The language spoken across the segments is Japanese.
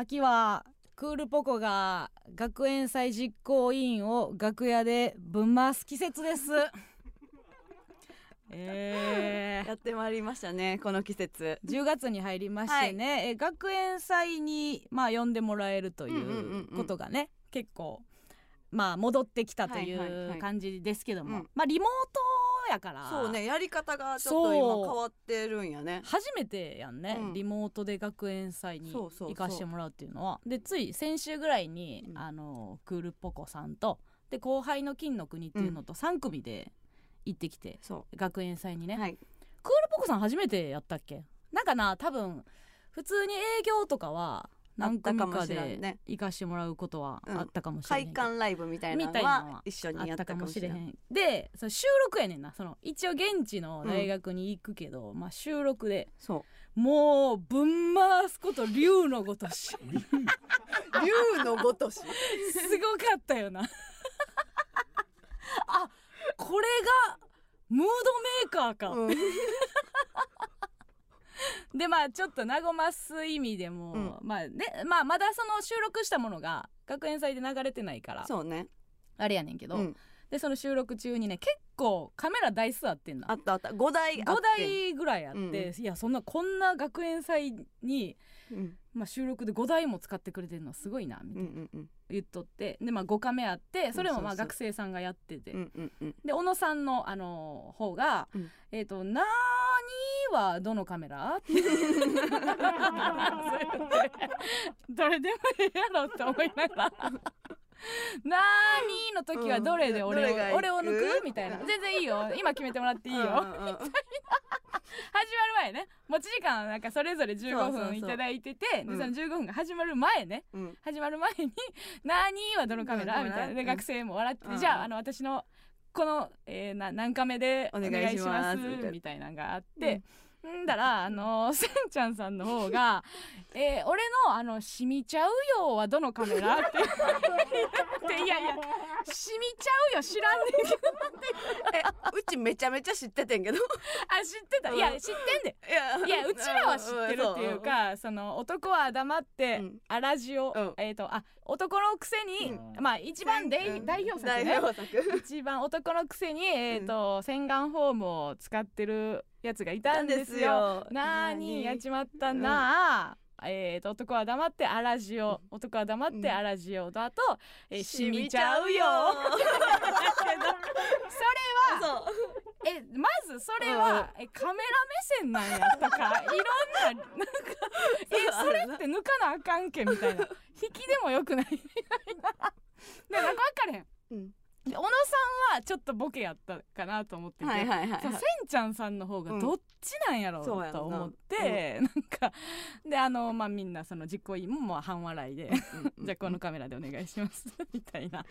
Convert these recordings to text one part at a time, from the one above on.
秋はクールポコが学園祭実行委員を楽屋でぶん回す季節です。えー。やってまいりましたねこの季節。10月に入りましてね、え学園祭にまあ呼んでもらえるというんうんうんううん。ことがね、結構まあ戻ってきたといはいはいはい。う感じですけども、うん。まあリモートやから。そうねやり方がちょっと今変わってるんやね。初めてやんね、うん。リモートで学園祭に行かしてもらうっていうのは。でつい先週ぐらいに、うん。あのクールポコさんとで後輩の金の国っていうのと3組で行ってきて、そ学園祭にね、うはい。クールポコさん初めてやったっけ？なんかな多分普通に営業とかは何組かかで行かしてもらうことはうん。あったかもしれないけど、会館ライブみたいなのはは一緒にやったかかもしれへん。でその収録やねんな。その一応現地の大学に行くけど、まあ収録でもうぶん回すこと龍のごとし。竜のごとし？すごかったよな。あこれがムードメーカーか、うん でまあちょっと和ます意味でも、うん。まあねまあまだその収録したものが学園祭で流れてないからそうね。あれやねんけど、うん。でその収録中にね結構カメラ台数あってんな。あったあった。5台あっ5て台ぐらいあって、うんいやそんなこんな学園祭に、うん。まあ、収録で5台も使ってくれてるのすごいなみたいなうんうんうん。言っとってでまあ5カメあってそれもまあ学生さんがやってて、で小野さんのあの方が、うん。えっ、と「なーにはどのカメラ? 」どれでもいいやろって思いながら「なーに」の時はどれで俺を,、うん。俺を抜く？みたいな。全然いいよ。今決めてもらっていいよ、うんうんうん。始まる前ね。持ち時間なんかそれぞれ15そうそうそう。分いただいててでうん。その15分が始まる前ね。うん。始まる前に「なーにはどのカメラ?」うん。みたいな。でうん。学生も笑ってて、うん。じゃああの私のこの、えーな何カメでおお願願いします。みたいなのがあって、んだらあのせんちゃんさんの方が「えー俺のあのしみちゃうよはどのカメラ?」って言って「いやいやしみちゃうよ知らんねんけどえうちめちゃめちゃ知っててんけど。あ知ってた？いや知ってんでいや。いやうちらは知ってるっていうかその男は黙ってうん。アラジオ、うん。えっ、とあ男のくせに、うん。まあ一番で、うん。代表作代ね表作。一番男のくせに、えーと洗顔フォームを使ってるやつがいたんですよ。なーにやっちまったなあ、えーと男は黙ってアラジオ。男は黙ってアラジオとあと、えーしみちゃうよ。それはえまずそれは、えカメラ目線なんやったかいろんななんか えそれって抜かなあかんけみたいな。引きでもよくない。みたいなでなんか分かれへん。うん。で小野さんはちょっとボケやったかなと思ってて、はいはいはいそうせんちゃんさんの方がどっちなんやろうと思って、なんかであのまあみんなその実行委員もまあ半笑いでじゃあこのカメラでお願いします みたいな。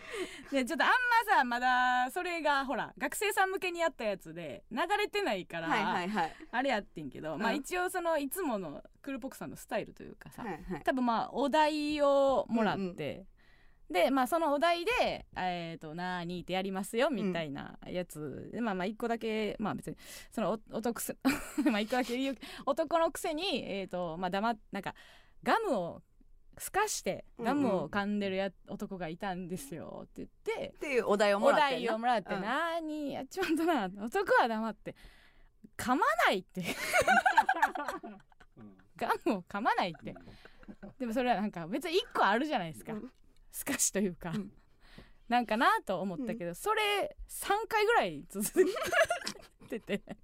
でちょっとあんまさまだそれがほら学生さん向けにやったやつで流れてないから、はいはいはい。あれやってんけど、まあうん。一応そのいつものクールポクさんのスタイルというかさ、はいはい。多分まあお題をもらって、うんでまあそのお題で「えー、となーに」ってやりますよみたいなやつ。で、まあまあ一個だけまあ別にそのお男す まあ一個だけ言う男のくせにえっ、とまあ黙っなんかガムをすかしてガムを噛んでるや、男がいたんですよって言って。っていうお題をもおらってんな。題をもらって「うん。なーにやっちまったな男は黙って噛まない」って。ガムを噛まないって。でもそれはなんか別に一個あるじゃないですか、うんすかしというか、うん。なんかなと思ったけど、それ3回ぐらい続いてて。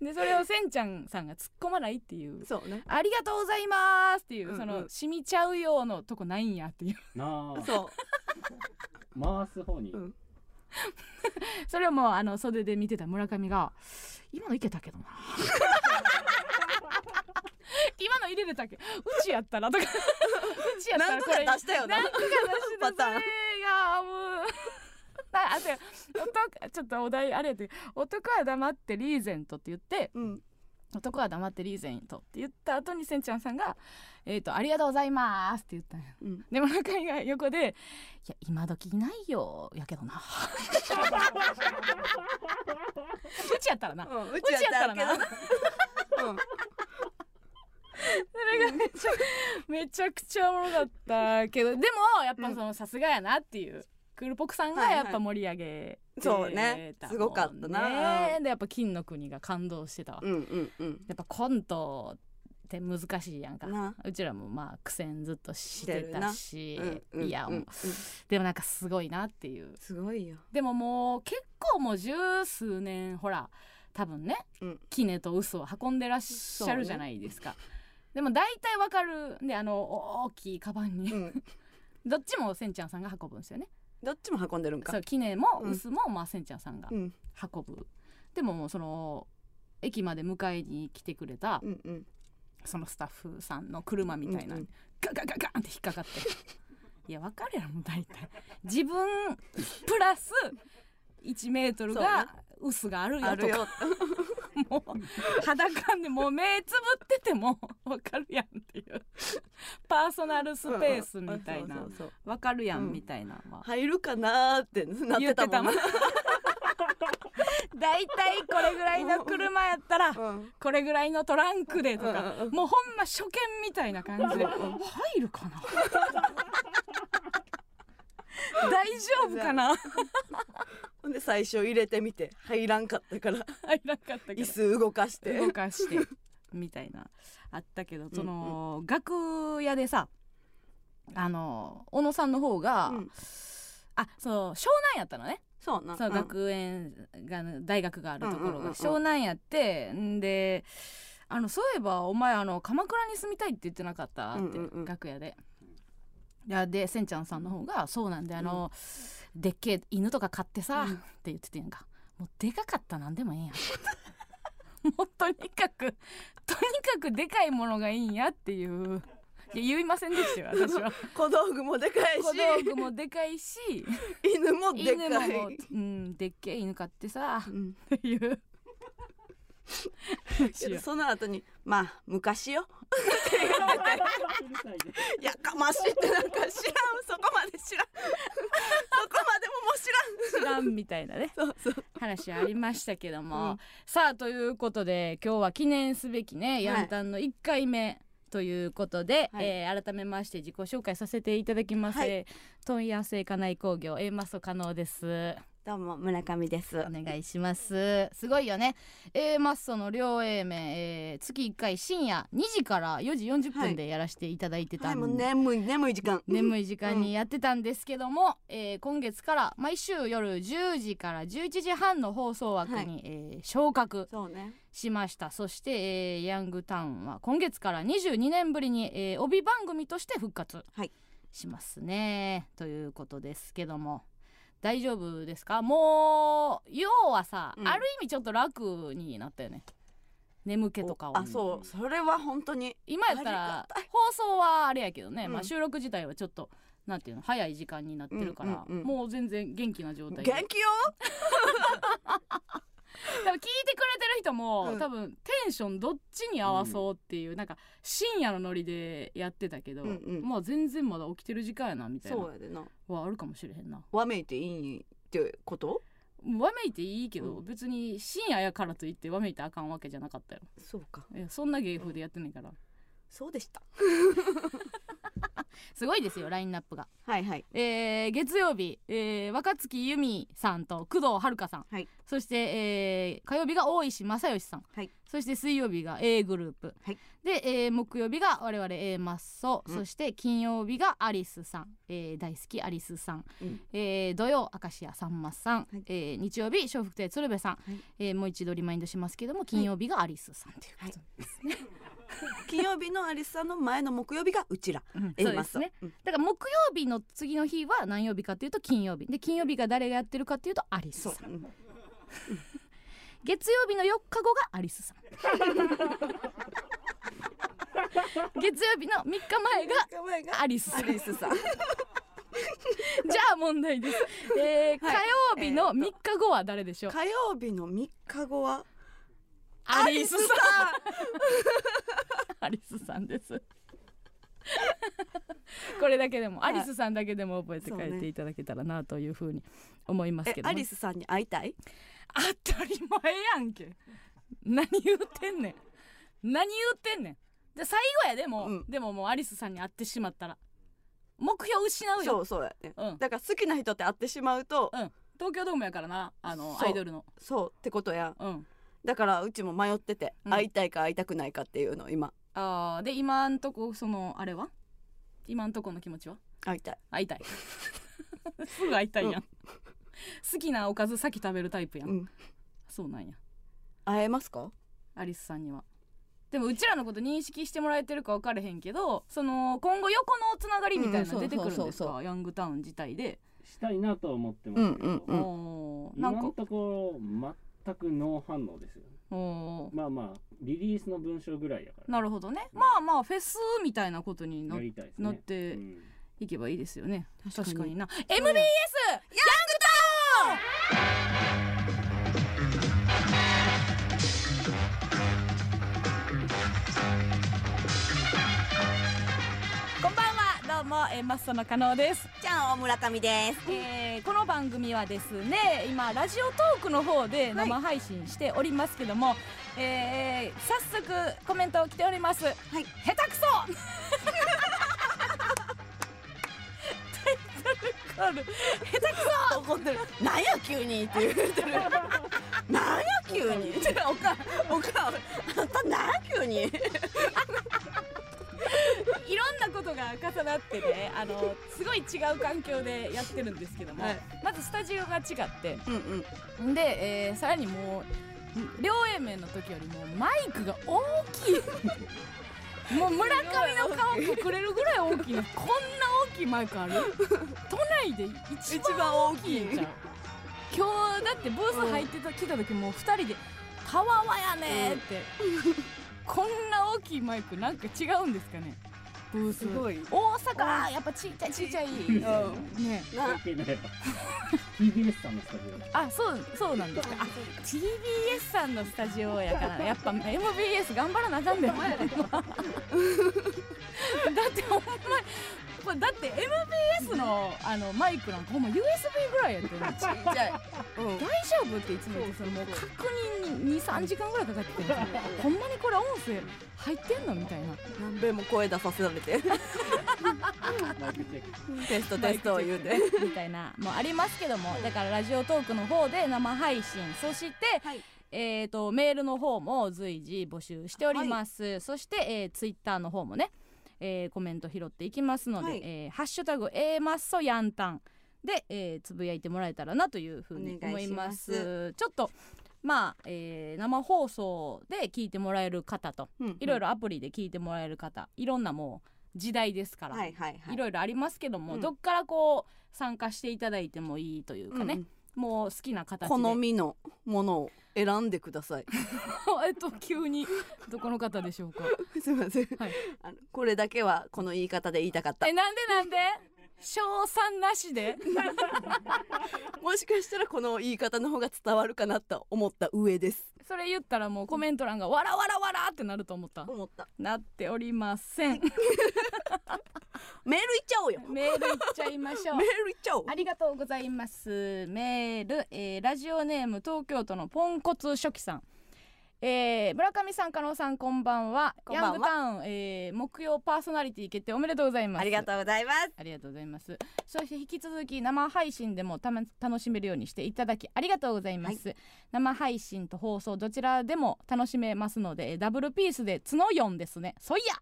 でそれをせんちゃんさんが突っ込まないっていう。そうね「ありがとうございます」っていう、うんうん。その「しみちゃうよ」のとこないんやっていう。なあ。そ回す方に、うん。それをもうあの袖で見てた村上が「今のいけたけどな」今の入れれたっけ。うちやったらとか。うちやったらこれ。出したよな。なんか出してパターン。それがもう。あ男ちょっとお題あれやって。男は黙ってリーゼントって言ってうん。男は黙ってリーゼントって言った後にせんちゃんさんが「えっ、とありがとうございます」って言ったんや。うん。で村上が横で「いや今時いないよ。や けどな」うちやったらな。うんううちやったらな。うんれがめちゃめちゃくちゃおもろかったけどでもやっぱそのさすがやなっていうクールポクさんがやっぱ盛り上げてたもんそうね。すごかったな。でやっぱ金の国が感動してたわ、うんうんうん。やっぱコントって難しいやんか。な。うちらもまあ苦戦ずっとしてたし、うんうんいや、うん。う。んでもなんかすごいなっていう。すごいよ。でももう結構もう十数年ほら多分ね、うん。キネと嘘を運んでらっしゃるじゃないですか、でも大体わかるであの大きいカバンに、うん。どっちもせんちゃんさんが運ぶんですよね。どっちも運んでるんか。そうキネもうん。嘘も、まあせんちゃんさんがうん。運ぶ、でももうその駅まで迎えに来てくれた、うんうん。そのスタッフさんの車みたいな、うんうん。ガガガガンって引っかかって。いやわかるやろ大体。自分プラス1メートルが薄があるよとかもう裸でもう目つぶっててもわかるやんっていう。パーソナルスペースみたいな。そうそうそうわかるやうんんみたいな入るかなーってなってたもん。言って大体これぐらいの車やったらうんこれぐらいのトランクでとかもうほんま初見みたいな感じで入るかな？大丈夫かな？ほんで最初入れてみて。入らんかったから。入らなかったけ椅子動かして。ど動かしてみたいなあったけど。その、楽屋でさあの小野さんの方が、うん。あそう湘南やったのね。そうな。そのうん。学園が、大学があるところうんうんうんうん。が湘南やってんであのそういえばお前あの鎌倉に住みたいって言ってなかった？って、うんうんうん。楽屋で。いやでせんちゃんさんの方が「そうなんであの、でっけえ犬とか飼ってさ」うん。って言っててんやんか。もうでかかったらなんでもええん。や もうとにかくとにかくでかいものがいいんやっていう。いや言いませんでしたよ 私は。小道具もでかいし。小道具もでかいし。犬もでかい。もう、うん、でっけえ犬飼ってさうん。っていう その後にまあ昔よ。やかましいってなんか知らん。そこまで知らん。そこまでももう知知らんみたいなね。らんそうそう。話ありましたけども、うん。さあということで今日は記念すべきねヤンタンの1回目ということで、はい。えー改めまして自己紹介させていただきます、はい。問屋製家内工業 A マスト可能ですどうも村上です。お願いします。すごいよね。A マッソの両 A 面、えー月1回深夜2時から4時40分でやらせていただいてたんで、はいもう眠い眠い時間。眠い時間にやってたんですけども、えー今月から毎週夜10時から11時半の放送枠に、はい。えー昇格そうね。しました。そして、えーヤングタウンは今月から22年ぶりに、えー帯番組として復活はい。しますね、ということですけども大丈夫ですか？もう要はさ、うん。ある意味ちょっと楽になったよね。眠気とかを。あそう。それは本当に今やったら放送はあれやけどね、うん。まあ、収録自体はちょっとなんていうの早い時間になってるから、うんうんうん。もう全然元気な状態で。元気よ？多分聞いてくれてる人も、うん。多分テンションどっちに合わそうっていう、なんか深夜のノリでやってたけど、うんうん。まあ全然まだ起きてる時間やなみたいなそうやでな。はあるかもしれへんな。わめいていいってこと？わめいていいけど、うん。別に深夜やからといってわめいてあかんわけじゃなかったよ。そうか。いやそんな芸風でやってんねんから。そうでした すごいですよラインナップが。はいはい。えー月曜日、えー若月由美さんと工藤遥さん、はい。そして、えー火曜日が大石正義さん、はい。そして水曜日が A グループ、はい。で、えー木曜日が我々 A マッソ、うん。そして金曜日がアリスさん、えー大好きアリスさん、うん。えー土曜明石家さんまさん、はい。えー日曜日笑福亭鶴瓶さん、はい。えーもう一度リマインドしますけども金曜日がアリスさんということですね、金曜日のアリスさんの前の木曜日がうちら。うん。そうですね。う。ん。だから木曜日の次の日は何曜日かっていうと金曜日で金曜日が誰がやってるかっていうとアリスさん。月曜日の4日後がアリスさん。月曜日の3日前がアリスさん。アリスさん。じゃあ問題です、えー火曜日の3日後は誰でしょう、火曜日の3日後はアリスさん。アリスさん。です。これだけでも、はい。アリスさんだけでも覚えて帰っていただけたらなというふうに思いますえけども。アリスさんに会いたい？当たり前やんけ。何言ってんねん。何言ってんねん。で最後やでも、うん。でももうアリスさんに会ってしまったら。目標失うよ。そうそうやね。うん。だから好きな人って会ってしまうとうん。東京ドームやからな。あのアイドルの。そうってことや。うんだからうちも迷ってて、うん。会いたいか会いたくないかっていうのを今。あーで今んとこそのあれは？今んとこの気持ちは？会いたい。会いたい。すぐ会いたいやん、好きなおかず先食べるタイプやん、うん。そうなんや。会えますか？アリスさんには。でもうちらのこと認識してもらえてるか分かれへんけどその今後横のつながりみたいなの出てくるんですうんそうそうそうかヤングタウン自体で。したいなとは思ってますけど、うんうんうん。おーなんか。今のところ全くノー反応ですよ。おー。まあまあリリースの文章ぐらいやから。なるほどね。うん。まあまあフェスみたいなことになね。なってうん。いけばいいですよね。確かに。確かにな。う MBS んヤングタウンどうもえーマッソの加納です。じゃあ村上です。えーこの番組はですね今ラジオトークの方で生配信しておりますけども、えー早速コメント来ております、はい。下手くそ。下手くそ。怒ってる。なんや急にって言ってる。なんや急に。おかおかあんたなんや急にいろんなことが重なってねあのすごい違う環境でやってるんですけども、はい。まずスタジオが違ってうんうん。で、えーさらにもう両 A 面の時よりもマイクが大きい。もう村上の顔隠れるぐらい大きいのこんな大きいマイクある？都内で一一番番大きい大きいん。ちゃう今日だってブース入ってた来た時もう2人で「たわわやね」って、こんな大きい。マイクなんか違うんですかねブースすごい。大阪やっぱちっちゃいちっちゃい、ね。TBS さんのスタジオあそうそうなんですかあ TBS さんのスタジオやからやっぱ MBS 頑張らなあかんで。も だってほんまこれだって MBS のあのマイクなんかほんま USB ぐらいやってるちっちゃいうん。大丈夫っていつも言ってそのもう確認に23時間ぐらいかかってるんですよ。ほんまにこれ音声入ってんのみたいな。何べんも声出させられて。テストテストを言うて。みたいな。もありますけどもだからラジオトークの方で生配信。そしてはい。えー、とメールの方も随時募集しております、そして、えー、ツイッターの方もね、えーコメント拾っていきますので「はい。えーハッシュタグ A マッソヤンタン」で、えーつぶやいてもらえたらなというふうに思います。ちょっとまあ、えー生放送で聞いてもらえる方といろいろアプリで聞いてもらえる方いろんなもう時代ですから、はいはいはい。いろいろありますけども、うん。どっからこう参加していただいてもいいというかね、うんもう好きな形で。好みのものを選んでください。えっと急に。どこの方でしょうか。すいません、はい。あのこれだけはこの言い方で言いたかった。えなんでなんで？賞賛なしで？もしかしたらこの言い方の方が伝わるかなと思った上ですそれ言ったらもうコメント欄がわらわらわらってなると思った。思った。なっておりません。メールいっちゃおうよ。メールいっちゃいましょう。メールいっちゃおう。ありがとうございます。メール、えーラジオネーム東京都のポンコツ初期さんえー村上さん加納さんこんばんはこんばんはヤングタウン、えー木曜パーソナリティ決定おめでとうございますありがとうございますありがとうございます。そして引き続き生配信でもたま楽しめるようにしていただきありがとうございます。生配信と放送どちらでも楽しめますのでえーダブルピースで角4ですね。そいや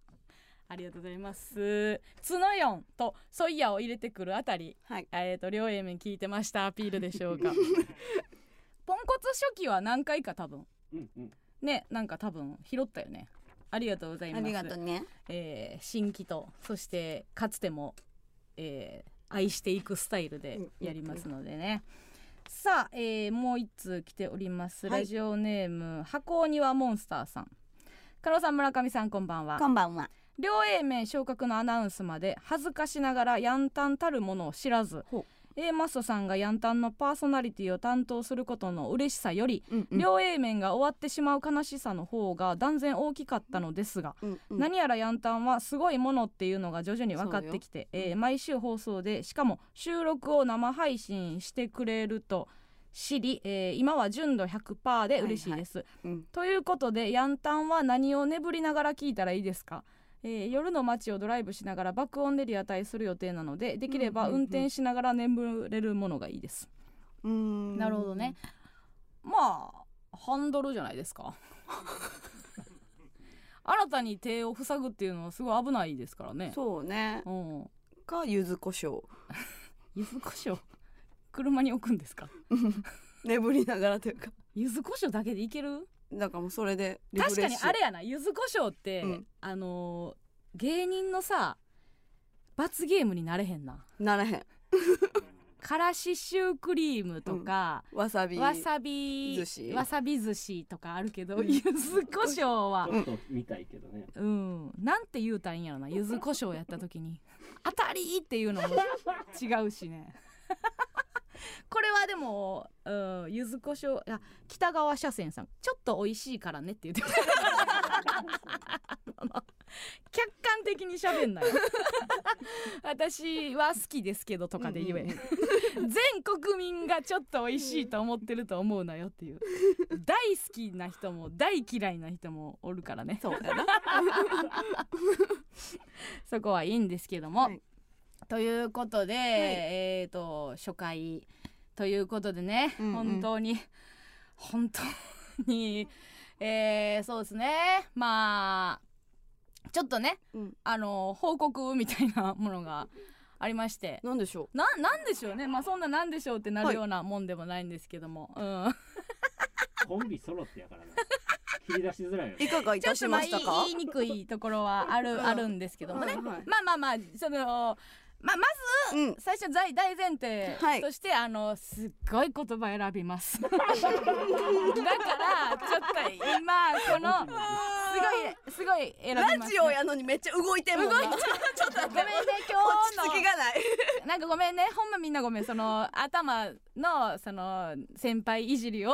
ありがとうございます。角4とそいやを入れてくるあたり、はいえっ、と両 A 面聞いてましたアピールでしょうか。ポンコツ初期は何回か多分うんうんねなんか多分拾ったよね。ありがとうございます。ありがとうね。えー新規とそしてかつても、えー愛していくスタイルでやりますのでね、さあ、えーもう一通来ております、はい。ラジオネーム箱庭モンスターさん。加納さん村上さんこんばんは。こんばんは。両 A 面昇格のアナウンスまで恥ずかしながらヤンタンたるものを知らず A マッソさんがヤンタンのパーソナリティを担当することの嬉しさより、うんうん。両 A 面が終わってしまう悲しさの方が断然大きかったのですが、うんうん。何やらヤンタンはすごいものっていうのが徐々に分かってきて、えー毎週放送でしかも収録を生配信してくれると知り、えー今は純度100%で嬉しいです、うん。ということでヤンタンは何を眠りながら聞いたらいいですか、えー夜の街をドライブしながら爆音でリアタイする予定なのでできれば運転しながら眠れるものがいいです、うーん。なるほどね。まあハンドルじゃないですか。新たに手を塞ぐっていうのはすごい危ないですからね。そうね。うん。か柚子胡椒。柚子胡椒？車に置くんですか？眠りながらというか。柚子胡椒だけでいける？だからもうそれでリフ確かレッシュ。にあれやな。柚子胡椒って、うん。あのー芸人のさ罰ゲームになれへんな。ならへん。からしシュークリームとか、わさび。わさび寿司。わさび寿司とかあるけど、うん。柚子胡椒は。ちょっと見たいけどね。うん。なんて言うたらいいんやろな。柚子胡椒やった時に「当たり!」っていうのも違うしね これはでも、うん、柚子胡椒いや北川車線さんちょっと美味しいからねって言ってた。客観的に喋んなよ 私は好きですけどとかで言え、うんうん全国民がちょっと美味しいと思ってると思うなよっていう。大好きな人も大嫌いな人もおるからね。そうやな。そこはいいんですけども、はいということで、えっ、と初回ということでね、うんうん。本当に本当にえー、そうですね。まあちょっとねうん。あの報告みたいなものがありまして。なんでしょななんでしょうね。まあそんななんでしょうってなはいるようなもんでもないんですけども、うん。コンビ揃ってやからな。切り出しづらい。いかがいちょたしっとましたか言いにくいところはある、うん。あるんですけどもね、はいはい。まあまあまあそのまあまずうん。最初大大前提はい。として、あのすっごい言葉選びます。だからちょっと今このすごいすごい選びます、ラジオやのにめっちゃ動いてんもんな動いてちょっとごめんね落ち今日着きがない。のなんかごめんねほんまみんなごめん。その頭のその先輩いじりを、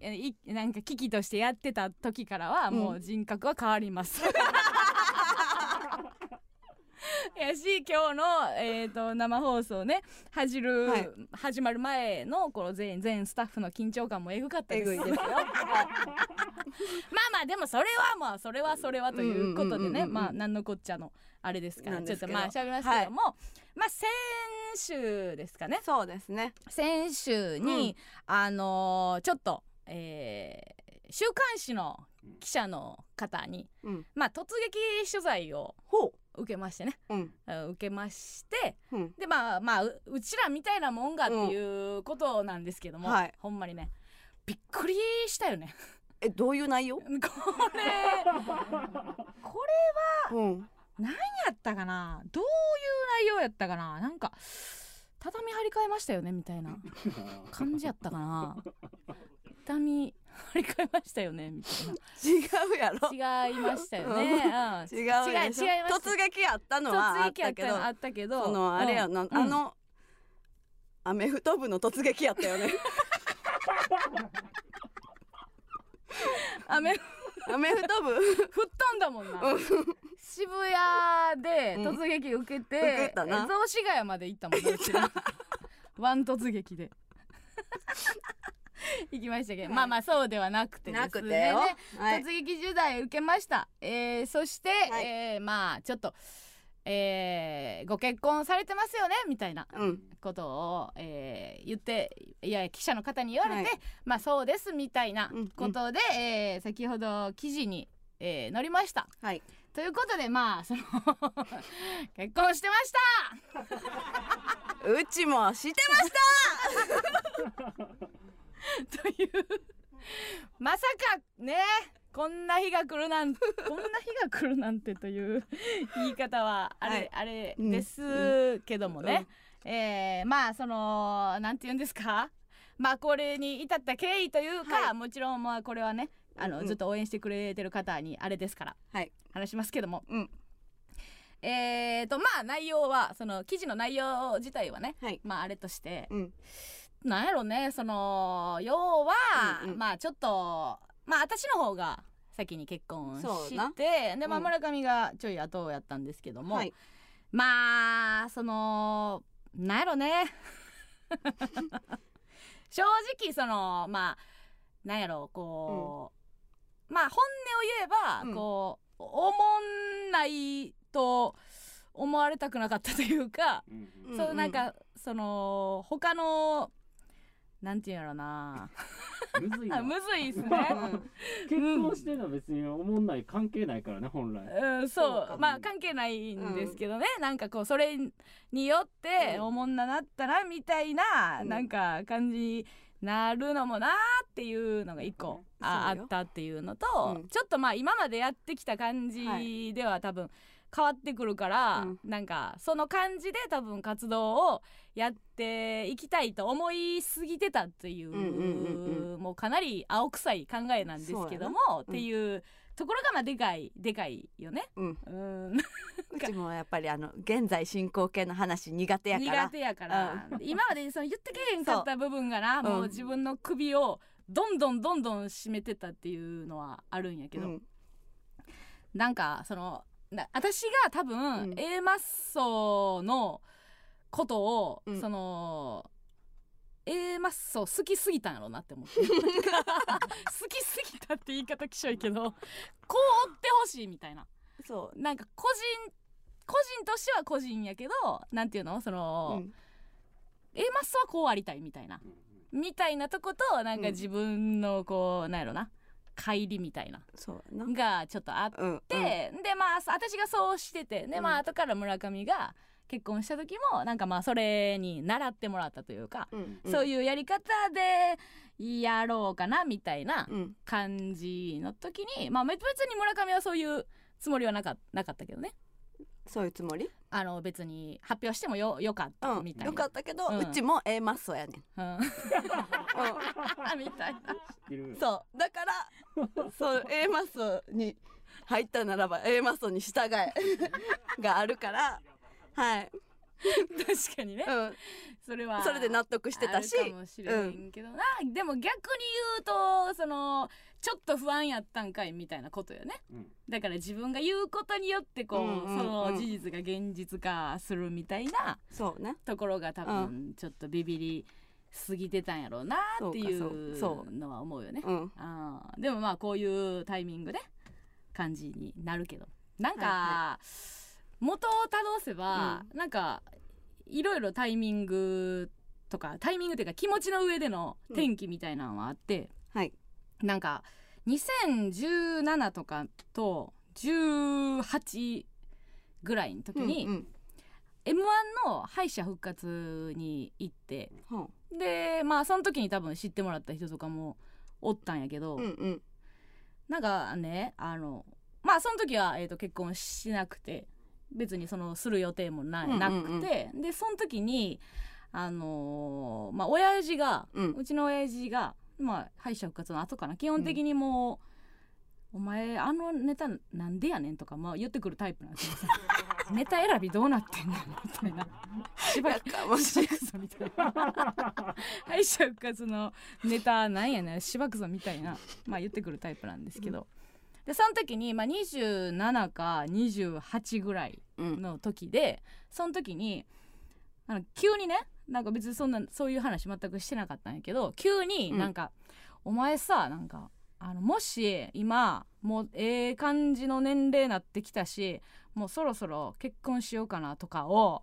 え いなんか危機としてやってた時からはもう人格は変わります。やし今日の、えー、と生放送ね始る、はい。始まる前のこの全全スタッフの緊張感もえぐかったです。ですよまあまあでもそれはまあそれはそれはということでうんうんうんうんうん。ねまあ何のこっちゃのあれですからちょっとまあ喋りますけども、まあ先週ですかね。そうですね。先週に、あのーちょっと、えー週刊誌の記者の方に、うん。まあ、突撃取材をほ受けましてね、ううん。うん受けまして。うん。でまあまあううちらみたいなもんがっていうことなんですけども、はい。ほんまにね。びっくりしたよね。えどういう内容？これ。こうん。れやったかな？どういう内容やったかな？なんか畳張り替えましたよねみたいな感じやったかな。畳 張り替えましたよねみた違うやろ。いな違いましたよね、うん、違う違い違いました突撃やったのはあったけどあったけどそのあれやうん。な、あのアメフト部の突撃やったよね。雨吹アメフト部？っ飛んだもんな。渋谷で突撃受けて、うん雑司ヶ谷まで行ったもんねうちら ワン突撃で 行きましたけど、まあまあそうではなくてですね。なくてよ、はい。突撃取材受けました、えーそして、はい。えーまあちょっと、えーご結婚されてますよね？みたいなうん。ことを、えー言っていや記者の方に言われて、はい。まあそうですみたいなうんうん。ことで、えー先ほど記事に、えー載りました。はい。ということでまあその 結婚してました！うちも知って というまさかねこんな日が来るなん こんな日が来るなんてという言い方はあれ、はい。あれうんですけどもね、えーまあそのなんて言うんですか？まあこれに至った経緯というか、はい。もちろんまあこれはねあの、うんうん。ずっと応援してくれてる方にあれですからはい。話しますけども。うん。えーとまあ内容はその記事の内容自体はねはい。まああれとしてうんなんやろねその要は、うんうん。まあちょっとまあ私の方が先に結婚してで、まあ、うん。村上がちょい後やったんですけども、はい。まあそのなんやろね。正直そのまあなんやろこう、まあ本音を言えば、うん。こうおもんないと思われたくなかったというか、うんうん。うんそうなん。かその他のなんていうんやろな。むずいなあむずいっすね。結婚してるのは別に思んない関係ないからね本来。うん、そう。かそうまあ関係ないんですけどね、なんかこうそれによってうん。おもんななったなみたいな、うん。なんか感じになるのもなっていうのが一個ああそうよ。ったっていうのと、うん。ちょっとまあ今までやってきた感じでは多分変わってくるから、うん。なんかその感じで多分活動をやっていきたいと思いすぎてたっていう,、うんうんうんもうかなり青臭い考えなんですけども、そうやな。っていうところがまあでかいでかいよね。うん。うん、うちもやっぱりあの現在進行形の話苦手やから。苦手やから、今までその言ってけへんかった部分がなもう。うん自分の首をどんどんどんどん締めてたっていうのはあるんやけど、うん。なんかそのな私が多分、うん。A マッソのことを、うん。その A マッソ好きすぎたんやろうなって思って。好きすぎたって言い方きしょいけど こう追ってほしいみたいな。そう。なんか個人個人としては個人やけどなんていうの？その、うん。A マッソはこうありたいみたいな。うんみたいなとことなんかうん自分のこうなんやろな乖離みたいな。がちょっとあってうんでまあ私がそうしててでまうん。あ後から村上が結婚した時もなんかまあそれに習ってもらったというか、うんそういうやり方でやろうかなみたいなうん。感じの時にまあ別に村上はそういうつもりはなかなかったけどねそういうつもり？あの別に発表してもよよかったうんみたいな、よかったけどうん。うちも A マッソやねん。うん、みたいな。そうだからそう A マッソに入ったならば A マッソに従え があるからはい。確かにね。うん。それはそれで納得してたしあるかもしれへんけどな、でも逆に言うとそのちょっと不安やったんかいみたいなことよね。うん。だから自分が言うことによってこう,、うんうんうん。その事実が現実化するみたいなそうね。ところが多う分ちょっとビビりすぎてたんやろうなっていそうのは思うよね。うん。あー。でもまあこういうタイミングで感じになるけど。なんか、は元をたどせば、なんかいろいろタイミングとかタイミングっていうか気持ちの上での転機みたいなのはあって、はいなんか2017とかと18ぐらいの時に、うん m 1の敗者復活に行ってう。んでまあその時に多分知ってもらった人とかもおったんやけど、うんうん。なんかねあのまあその時は、えー、と結婚しなくて別にそのする予定もな,、うんうんうん。なくてでその時にあのーまあ親父が、ううんちの親父がまあ敗者復活の後かな。基本的にもう、お前あのネタなんでやねんとか、まあ、言ってくるタイプなんですよ。ネタ選びどうなってんのみたいな。しばやかもしれんくそみたいな。敗者復活のネタなんやねん。しばくぞみたいな。まあ言ってくるタイプなんですけど、でその時に、まあ、27か28ぐらいうんの時でその時にあの急にねなんか別にそんなそういう話全くしてなかったんやけど急になん。か、お前さなんかあのもし今もうええ感じの年齢なってきたしもうそろそろ結婚しようかなとかを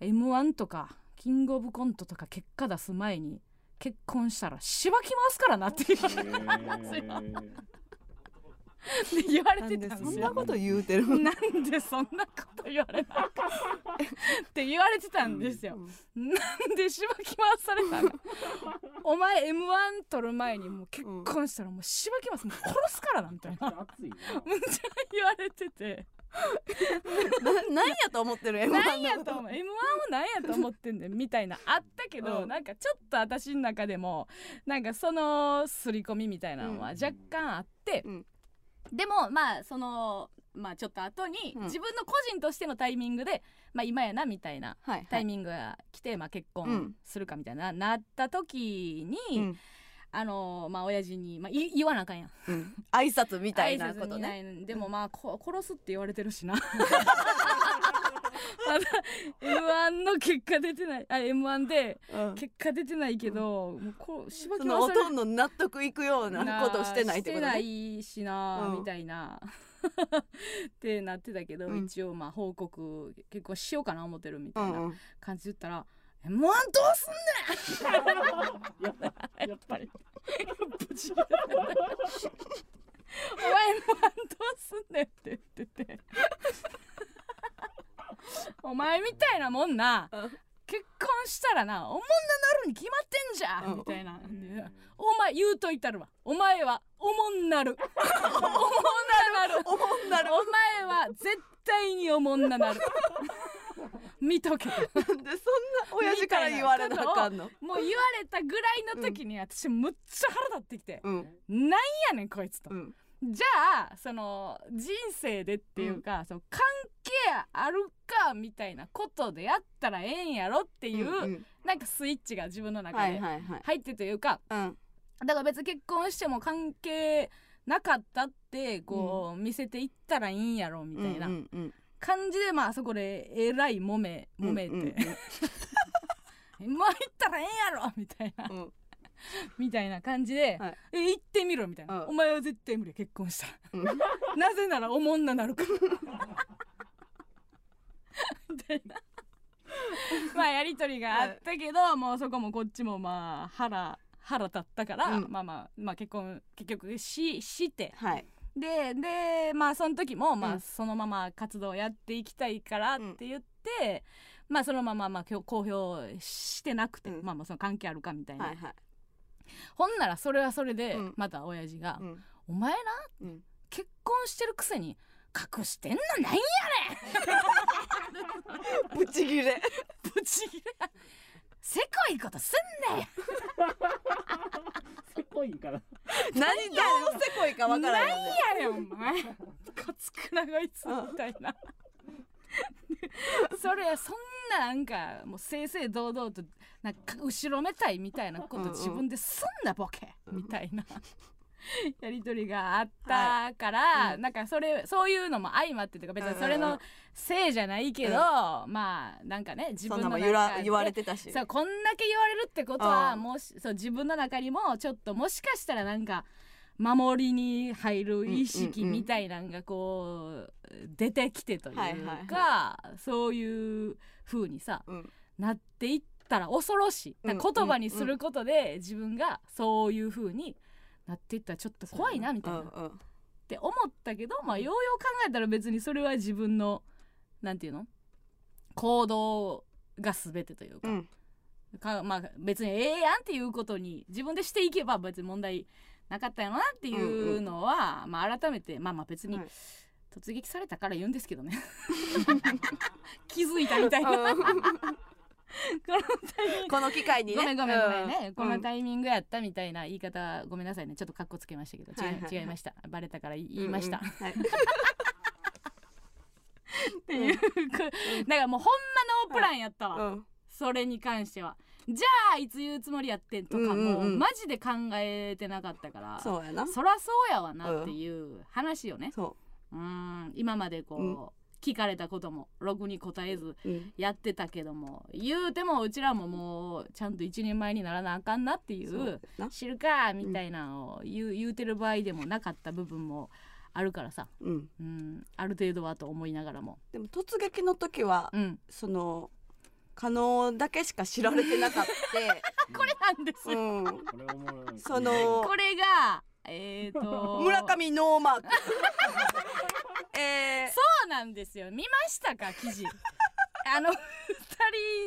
m 1とかキングオブコントとか結果出す前に結婚したらしばきますからなって言われたんですよって言われてなんでたんですよ。そんなこと言うてる。なんでそんなこと言われなあかんって言われてたんですよ。なんでしばき回されたの？お前 m 1取る前にもう結婚したらもうしばきます。もう殺すからなみたいな。むっちゃ言われてて。ななんやと思ってる？M1 なんやと思う？m 1をなんやと思ってんねんみたいなあったけど、うん。なんかちょっと私の中でもなんかその刷り込みみたいなのは若干あって、うんでもまあそのまあちょっと後に、うん。自分の個人としてのタイミングでまあ今やなみたいなはいタイミングが来て、まあ、結う婚ん。するかみたいな、なった時に、うん。あのまあ親父に、まあ、い言わなあかんやん。うん。挨拶みたいなこと挨拶にねな。いでもまあこ 殺すって言われてるしな まだ M1 の結果出てない。あ M1 でうん。結果出てないけど、もうこうしばそきのほとんど納得いくようなことをしてないってことしてなねいしな、うん。みたいな。ってなってたけど、うん。一応まあ報告結婚しようかな思ってるみたいなうんうん。感じで言ったら「M1 どうすんねん!」やっぱやっぱり。お前 M1 どうすんねんって言ってて お前みたいなもんなうん。結婚したらなおもんななるに決まってんじゃんうん。みたいな。でお前言うといたるわ。お前はおもんなる。おもんなる。おもんなる。お前は絶対におもんななる。見とけと。なんでそんな親父から言われなあかんの？もう言われたぐらいの時に私むっちゃ腹立ってきて、うん。なんやねんこいつと、うんじゃあその人生でっていうか、その関係あるかみたいなことでやったらええんやろっていう、うんうん。なんかスイッチが自分の中はいではいはい。入ってというか、うん。だから別に結婚しても関係なかったってこう、見せていったらいいんやろみたいなうんうんうん。感じでまあそこでえらい揉め揉めて、うんうん 今行ったらええんやろみたいな。うん みたいな感じで、はい。え行ってみろみたいな、うん。お前は絶対無理結婚したら。うん。なぜならおもんななるから。みたいな。まあやり取りがあったけど、もうそこもこっちもまあ腹腹立ったから、うん。まあまあまあ結婚結局しして。はい。ででまあその時もまあうん。そのまま活動やっていきたいからって言って、まあそのまままあ今日公表してなくて、うん。まあまあその関係あるかみたいな、はいはいほんならそれはそれでうん。また親父が、うん。お前なうん。結婚してるくせに隠してんのなんや ブチギレ。ブチギレ。せこいことすんなよ せこいから。何どうせこいかわからんよね。やねんお前。こつくなこいつみたいな それそんななんかもう正々堂々となんか後ろめたいみたいなこと自分ですんなボケうん。みたいな やり取りがあったから、うん。なんかそれそういうのも相まってというか別にそれのせいじゃないけど、まあなんかね自そ分の中言わで。言われてたし。そうこんだけ言われるってことはうん。もしそう自分の中にもちょっともしかしたらなんか守りに入る意識みたいなんがこう出てきてというか、はいはいそういう風にさうん。なっていったら恐ろしい。言葉にすることで自分がそういう風になっていったらちょっと怖いなみたいな。っうんうん。て思ったけどまあようよう考えたら別にそれは自分のなんていうの？行動が全てというか。うん。かまあ別にええやんっていうことに自分でしていけば別に問題なかったよなっていうのは、まあ改めてまあまあ別にはい。突撃されたから言うんですけどね。気づいたみたいな。このタイミングこの機会にね。ごめんごめんごめんね、うん。このタイミングやったみたいな言い方ごめんなさいね。ちょっとカッコつけましたけど。違い,、はいはい。はい違いました。バレたから言いました、うんうん。はい。っていう、だからもうほんまノープランやったわ、うん。それに関してはじゃあいつ言うつもりやってんとかも、うんうんうん。マジで考えてなかったからそうやな。そらそうやわなっていう話よね、そう。ーん今までこう、うん。聞かれたこともろくに答えずう、うん、やってたけども言うてもうちらももうちゃんと一人前にならなあかんなっていそう知るかみたいなのを言う,、言うてる場合でもなかった部分もあるからさ、うん、うん、ある程度はと思いながらも、でも突撃の時は、うん、その可能だけしか知られてなかった これなんですよ、うん、そのこれがえー、と村上ノーマーク。えー、そうなんですよ。見ましたか記事。あの二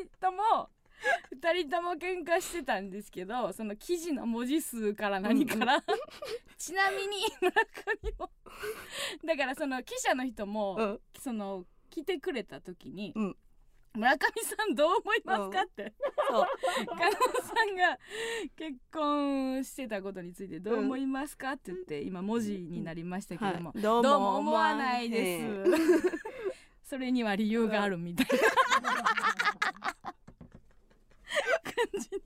人とも二人とも喧嘩してたんですけどその記事の文字数から何から、ちなみに村上もだからその記者の人も、うん。その来てくれた時に、うん村上さんどう思いますか?」って。そう。加納さんが結婚してたことについてどう思いますか？って言って今文字になりましたけども、はい。どうも思わないでへす。それには理由があるみたいな。感じに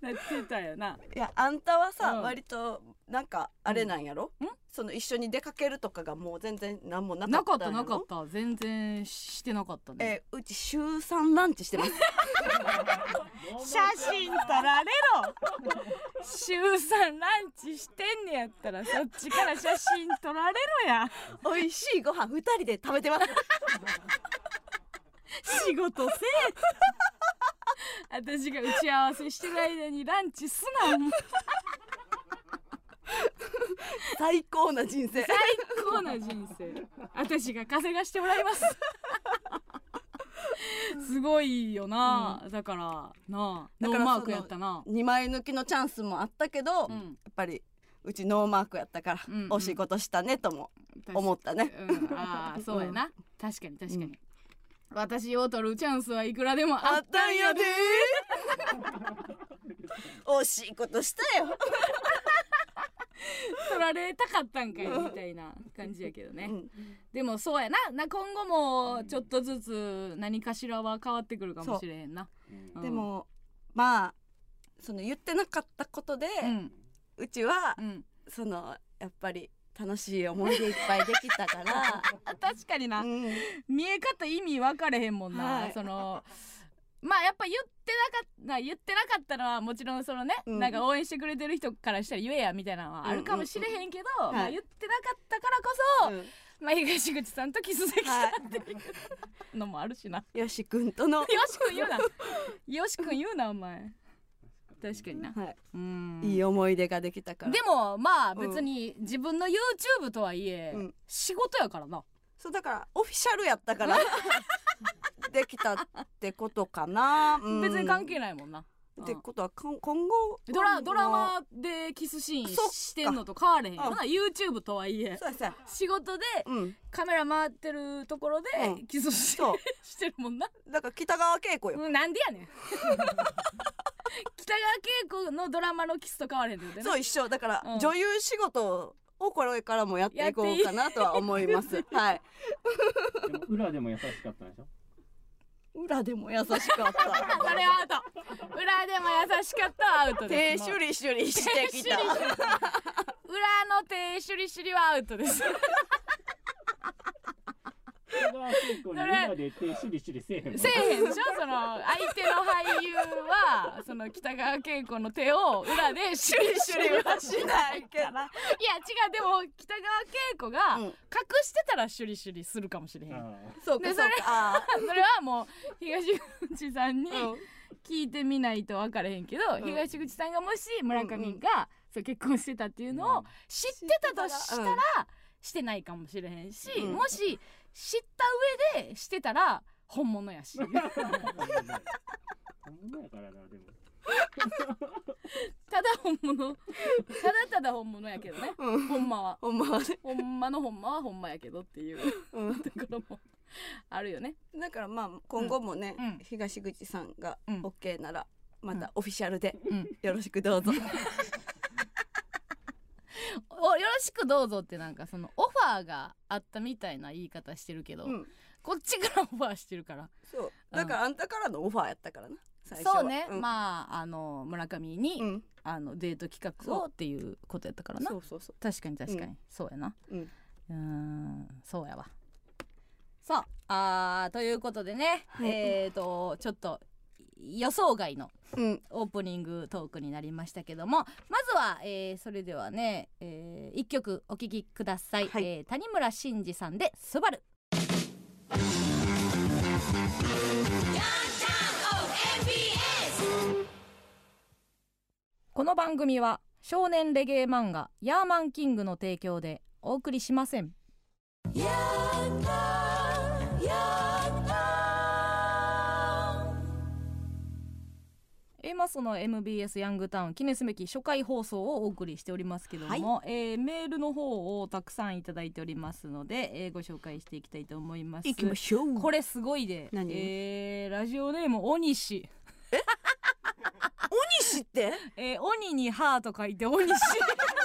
なってたよな。いやあんたはさ、うん。割となんかあれなんやろ、うんその一緒に出かけるとかがもう全然何もなかったなかった全然してなかったね。えーうち週3ランチしてます。写真撮られろ。週3ランチしてんねやったらそっちから写真撮られろや。美味しいご飯2人で食べてます。仕事せえ。私が打ち合わせしてる間にランチすな最高な人生。最高な人生。私が稼がしてもらいます。すごいよな、だからなあだからノーマークやったな。2枚抜きのチャンスもあったけど、やっうんぱりうちノーマークやったから、うんうん。惜しいことしたねとも思ったね。うん、ああ そうやな、確かに確かに、私を取るチャンスはいくらでもああったんやで。惜しいことしたよ、取られたかったんかいみたいな感じやけどね、うん。でもそうやな。な今後もちょっとずつ何かしらは変わってくるかもしれへんな。うん。うん。でもまあその言ってなかったことで、ううんちはうん。そのやっぱり楽しい思い出いっぱいできたから、あ 確かにな、うん。見え方意味分かれへんもんな、はい。そのまあやっぱ言ってなかった言ってなかったのはもちろんそのね、うんなんか応援してくれてる人からしたら言えやみたいなのはあるかもしれへんけど、うんうんまあ言ってなかったからこそ、うんまあ東口さんとキスできたはいっていうのもあるしな。よし君との、よしくん言うな。よしくん言うなお前。確かにな。はい、うん。いい思い出ができたからでもまあうん別に自分の YouTube とはいえ、うん仕事やからな。そうだからオフィシャルやったから できたってことかな、うん。別に関係ないもんな。ってことは今後ドラドラマでキスシーンしてんのと変われへんようん。な YouTube とはいえ。そうやそうや。仕事でうん。カメラ回ってるところでうん。キスし,、そう。してるもんな、だから北川景子よ、うん、なんでやねん。北川景子のドラマのキスと変われへんっそう一緒だから、うん女優仕事をこれからもやっていこうかなとは思いますはいでも裏でも優しかったん。でしょ裏でも優しかった。それアウト裏でも優しかった。はアウト手です。シュリシュリしてきた。裏の手シュリシュリはアウトです北川景子に裏で手シュリシュリせえへんもんせえへんでしょ？その相手の俳優はその北川景子の手を裏でシュリシュリはしないけどいや違う。でも北川景子がうん。隠してたらシュリシュリするかもしれへん、そうかそうか。あそれはもう東口さんにーうん聞いてみないと分からへんけど、ん。東口さんがもし村上が、そう結婚してたっていうのをうん。知ってたとしたら、うん。してないかもしれへんし、うん。もし知った上でしてたら本物やし。あ ほんまやからなでも。ただ本物。ただただ本物やけどね。うん。ほんまは。ほんまはね、ほんまのほんまはほんまやけどっていう。うん。ところもあるよね。だからまあ今後もね、うん。東口さんがうん。OK ならまたオフィシャルでうん。よろしくどうぞ、お よろしくどうぞってなんかそのオファーがあったみたいな言い方してるけど、うん、こっちからオファーしてるから。そう。だからあんたからのオファーやったからな。そうね、ん。まああの村上に、うん。あのデート企画をっていうことやったからな。そう。そう。そう。確かに確かに、うん。そうやな。うん。そうやわ。さああーということでね、はい。えっ、とちょっと予想外のうん。オープニングトークになりましたけどもまずは、えーそれではね、えー、一曲お聴きください、はい。えー谷村新司さんで「スバル。この番組は少年レゲエ漫画「ヤーマンキング」の提供でお送りしません。エマスの MBS ヤングタウン記念すべき初回放送をお送りしておりますけども、えーメールの方をたくさんいただいておりますので、えーご紹介していきたいと思います。行きましょう。これすごいで、何？えーラジオネームおにし、西 って？えー、鬼にハート書いて鬼し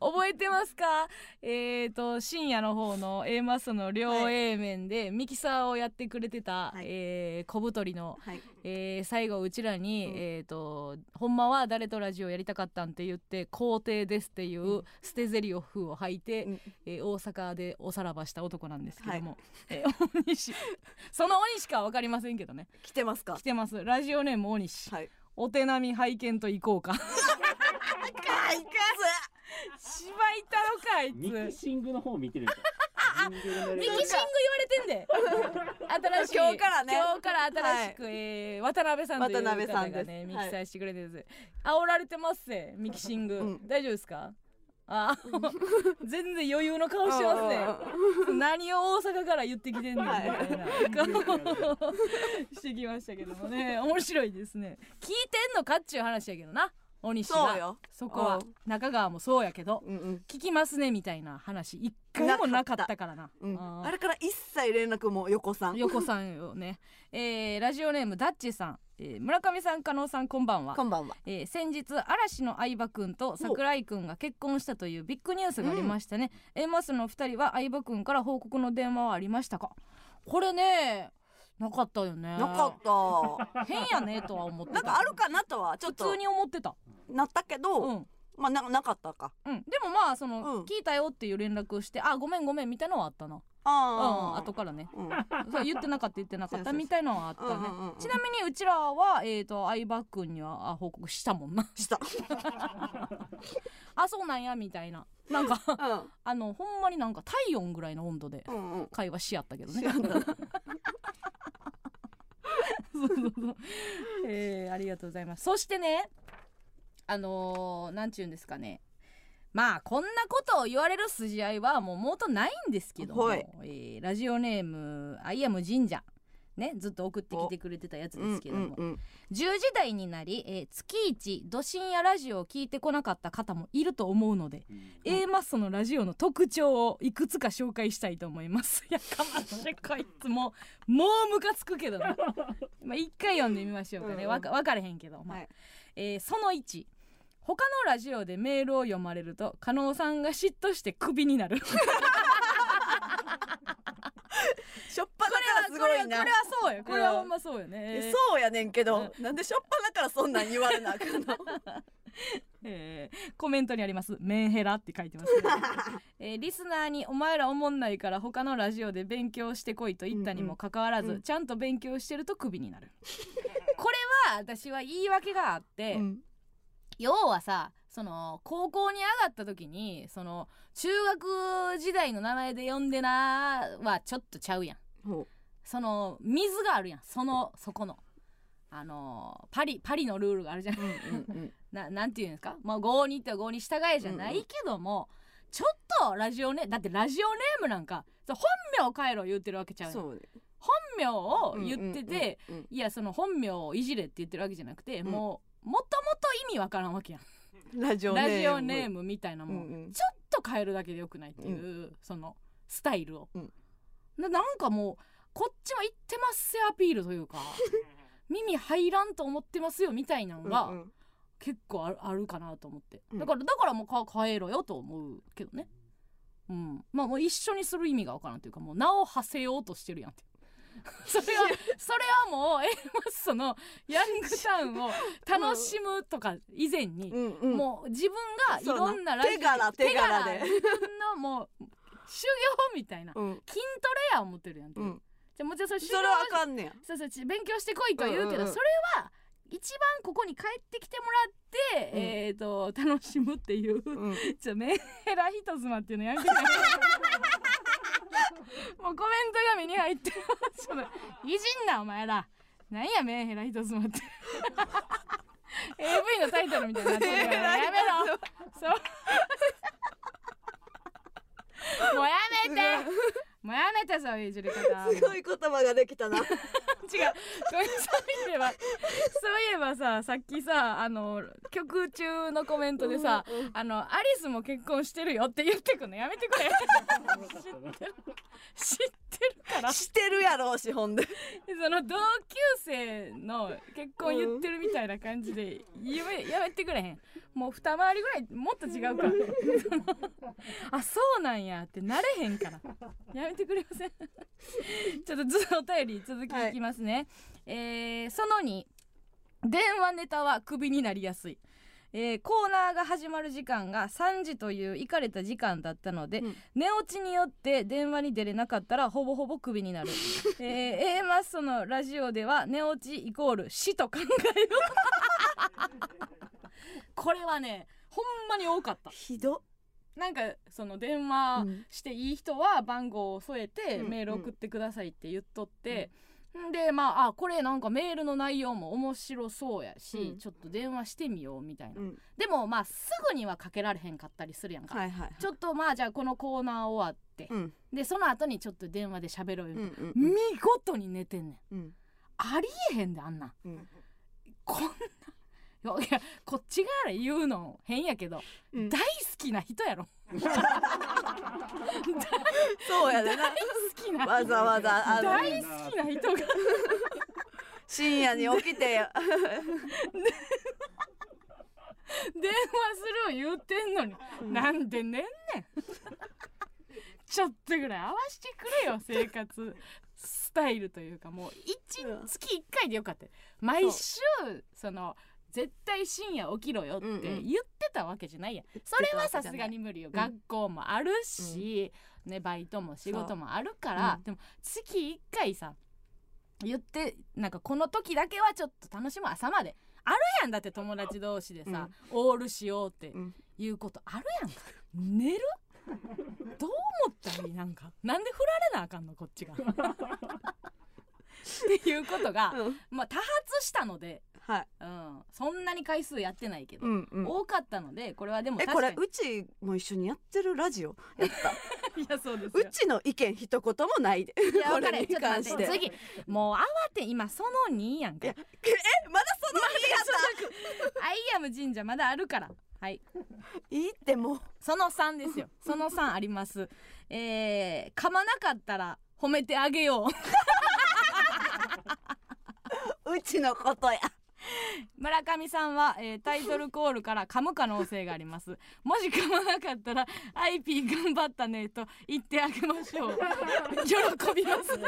覚えてますか？えーと深夜の方の A マスの両 A 面でミキサーをやってくれてた、はい。えー小太りの、はい。えー最後うちらに、うん。えーとほんまは誰とラジオやりたかったんって言って肯定ですっていううん。捨てゼリフを吐いて、うん。えー大阪でおさらばした男なんですけども、えー大西。その大西かは分かりませんけどね。来てますか？来てます。ラジオネーム大西、はい。お手並み拝見と行こうか。かいか芝居たのかあいつ。ミキシングの方見てるんですよミキシング言われてん。で新しい今日からね今日から新しく、えー渡辺さんという渡辺さ方がねミキサーしてくれてるんです、煽られてますぜミキシング、うん大丈夫ですかあ全然余裕の顔してますね何を大阪から言ってきてんねんみたいな顔してきましたけどもね面白いですね聞いてんのかっちゅう話やけどな大西がそうよ。そこは。うん。中川もそうやけどうんうん。聞きますねみたいな話。一回もなかったからな。うん。あーあれから一切連絡も横さん。横さんよね、えーラジオネームダッチさん、えー村上さん加納さんこんばんは。こんばんは。えー先日嵐の相葉くんと桜井くんが結婚したというビッグニュースがありましたね、A マスの2人は相葉くんから報告の電話はありましたか？これねなかったよね。なかった。変やねとは思ってた。なんかあるかなとはちょっと。普通に思ってたなったけど、うん。まあななかったか。うん、でもまあその、うん。聞いたよっていう連絡をしてあごめんごめんみたいなのはあったな、うん、あ後からね。うん。そう言ってなかった言ってなかった みたいなのはあったね。うんうんうんちなみにうちらは、えー、と相葉君にはあ報告したもんな。した。あそうなんやみたいな。なんかうん。あのほんまになんか体温ぐらいの温度で会話し合ったけどね。しやんだなそうそうそう。えーありがとうございます。そしてねあのーなんちゅうんですかね。まあこんなことを言われる筋合いはもう元ないんですけども、はい。えーラジオネームアイアム神社ねずっと送ってきてくれてたやつですけども、うんうん10時台になり、えー月一ど深夜ラジオを聞いてこなかった方もいると思うので、うん。A マッソのラジオの特徴をいくつか紹介したいと思います。やかましいこいつもうもうムカつくけどなまあ一回読んでみましょうかね。うんわか分かれへんけど、まあはい。えーその1他のラジオでメールを読まれると加納さんが嫉妬してクビになる。こしょっぱなからすれごいな。はこれはこれはそうよ。これはほんまそうよね。えそうやねんけど、なんでしょっぱなからそんなん言われなあかんの？えーコメントにあります「メンヘラ」って書いてますけど、えーリスナーに「お前らおもんないから他のラジオで勉強してこい」と言ったにもかかわらず、うんうん。ちゃんと勉強してるとクビになる。これは私は言い訳があって、うん要はさその高校に上がった時にその中学時代の名前で呼んでなはちょっとちゃうやん。ほその水があるやんそのそこの。あのパリパリのルールがあるじゃん。ううんうんうん。ななんていうんですか？まあ5にって5に従えじゃないけども、ちょっとラジオねだってラジオネームなんか本名を変えろ言ってるわけちゃうそうね。本名を言ってて、うんうん。いやその本名をいじれって言ってるわけじゃなくて、うん。もうもともと意味わからんわけやん。うんラジオネームみたいなもん、うんうん。ちょっと変えるだけでよくないっていう、そのスタイルを、うん。ななんかもうこっちも言ってますよアピールというか 耳入らんと思ってますよみたいなのが、うんうん。結構あるあるかなと思って。うん。だからだからもうか変えろよと思うけどね。うん。まあもう一緒にする意味がわからんというかもう名を馳せようとしてるやんって それはそれはもう A マッソのヤングタウンを楽しむとか以前に、うんうん。もう自分がいろんなラジオ手柄手柄で自分のもう修行みたいなうん。筋トレや思ってるやんって、う。ん。じゃあもちろんそれはあかんねや。そうそうち勉強してこいとは言うけど、うんうんうん。それは一番ここに帰ってきてもらって、うん。えっ、と楽しむっていう、うん。ちょメンヘラ人妻っていうのやめてねもうコメントが目に入ってます。ちょっといじんなお前ら。なんやメンヘラ人妻って。AV のタイトルみたいになってるからやめろ。そう。もうやめてもうやめてそういういじり方。すごい言葉ができたな。違う。そういえばそういえばささっきさあの曲中のコメントでさ、うんうんあのアリスも結婚してるよって言ってくの。やめてくれ。知ってる知ってるから。してるやろうしほんでその同級生の結婚言ってるみたいな感じでやめやめてくれへん。もう二回りぐらいもっと違うから。あそうなんやってなれへんから。やめてくれませんちょっとずっとお便り続きいきますね、えーその2電話ネタはクビになりやすい。えーコーナーが始まる時間が3時といういかれた時間だったので、うん。寝落ちによって電話に出れなかったらほぼほぼクビになる、えー、A マッソのラジオでは寝落ちイコール死と考えよ これはねほんまに多かった。ひどなんかその電話うん。していい人は番号を添えてうん。メール送ってくださいって言っとって、ん。でまああこれなんかメールの内容も面白そうやし、うん。ちょっと電話してみようみたいな、うん。でもまあすぐにはかけられへんかったりするやんか、はいはいちょっとまあじゃあこのコーナー終わって、うん。でその後にちょっと電話で喋ろうよ、うんうん見事に寝てんねん。うん。ありえへんであんなこんな いやこっち側言うの変やけど、うん。大好きな人やろ。そうやでな。大好きなわざわざあの。大好きな人が。深夜に起きて。電話するを言うてんのに、なんで寝んねん。ちょっとぐらい合わしてくれよ生活。スタイルというかもう一うん。月1回でよかった。よ毎週その絶対深夜起きろよってうんうん。言ってたわけじゃないや。ん、それはさすがに無理よ、うん。学校もあるし、ね、バイトも仕事もあるから、うん。でも月1回さ言ってなんかこの時だけはちょっと楽しむ朝まで。あるやんだって友達同士でさ、オールしようってうん。いうことあるやんか。寝る？どう思ったらいいなんか？なんで振られなあかんのこっちが。っていうことが、うん。まあ多発したので、はい。うん、そんなに回数やってないけど、うんうん。多かったのでこれはでも確かに。れうちも一緒にやってるラジオやった？いやそうですうよちの意見一言もないで。いや これに関して。次。もう慌て今その2やんかえまだその日やっアイアム神社まだあるから。はい。たいいってもう。その3ですよ。その3あります。えー、噛まなかったら褒めてあげよう。うちのことや 村上さんは、えータイトルコールから噛む可能性があります。もし噛まなかったら IP 頑張ったねと言ってあげましょう。喜びます。う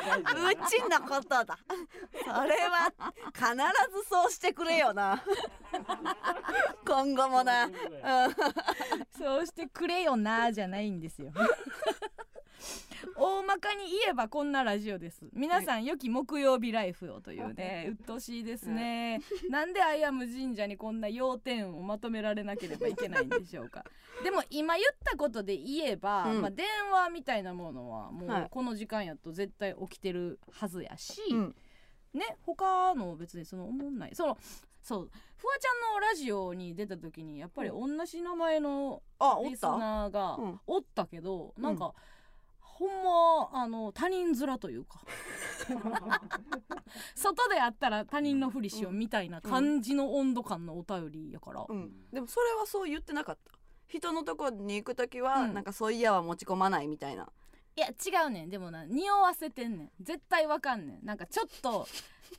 ちのことだ。それは必ずそうしてくれよな。今後もな、うん、そうしてくれよなじゃないんですよ大まかに言えばこんなラジオです。皆さん良き木曜日ライフをというね鬱陶しいですね。なんでアイアム神社にこんな要点をまとめられなければいけないんでしょうか。でも今言ったことで言えば、うん。まあ、電話みたいなものはもはい。うこの時間やと絶対起きてるはずやし、うん。ね他の別にその思んない。そのそうフワちゃんのラジオに出た時にやっぱり同じ名前のリスナーがうん。おったけど、なんか、ほんまあの他人面というか。外であったら他人のふりしようみたいな感じの温度感のお便りやから、うん、でもそれはそう言ってなかった。人のとこに行く時は、うん。なんかそういやは持ち込まないみたいな。いや違うねん。でもな匂わせてんねん。絶対わかんねん。なんかちょっと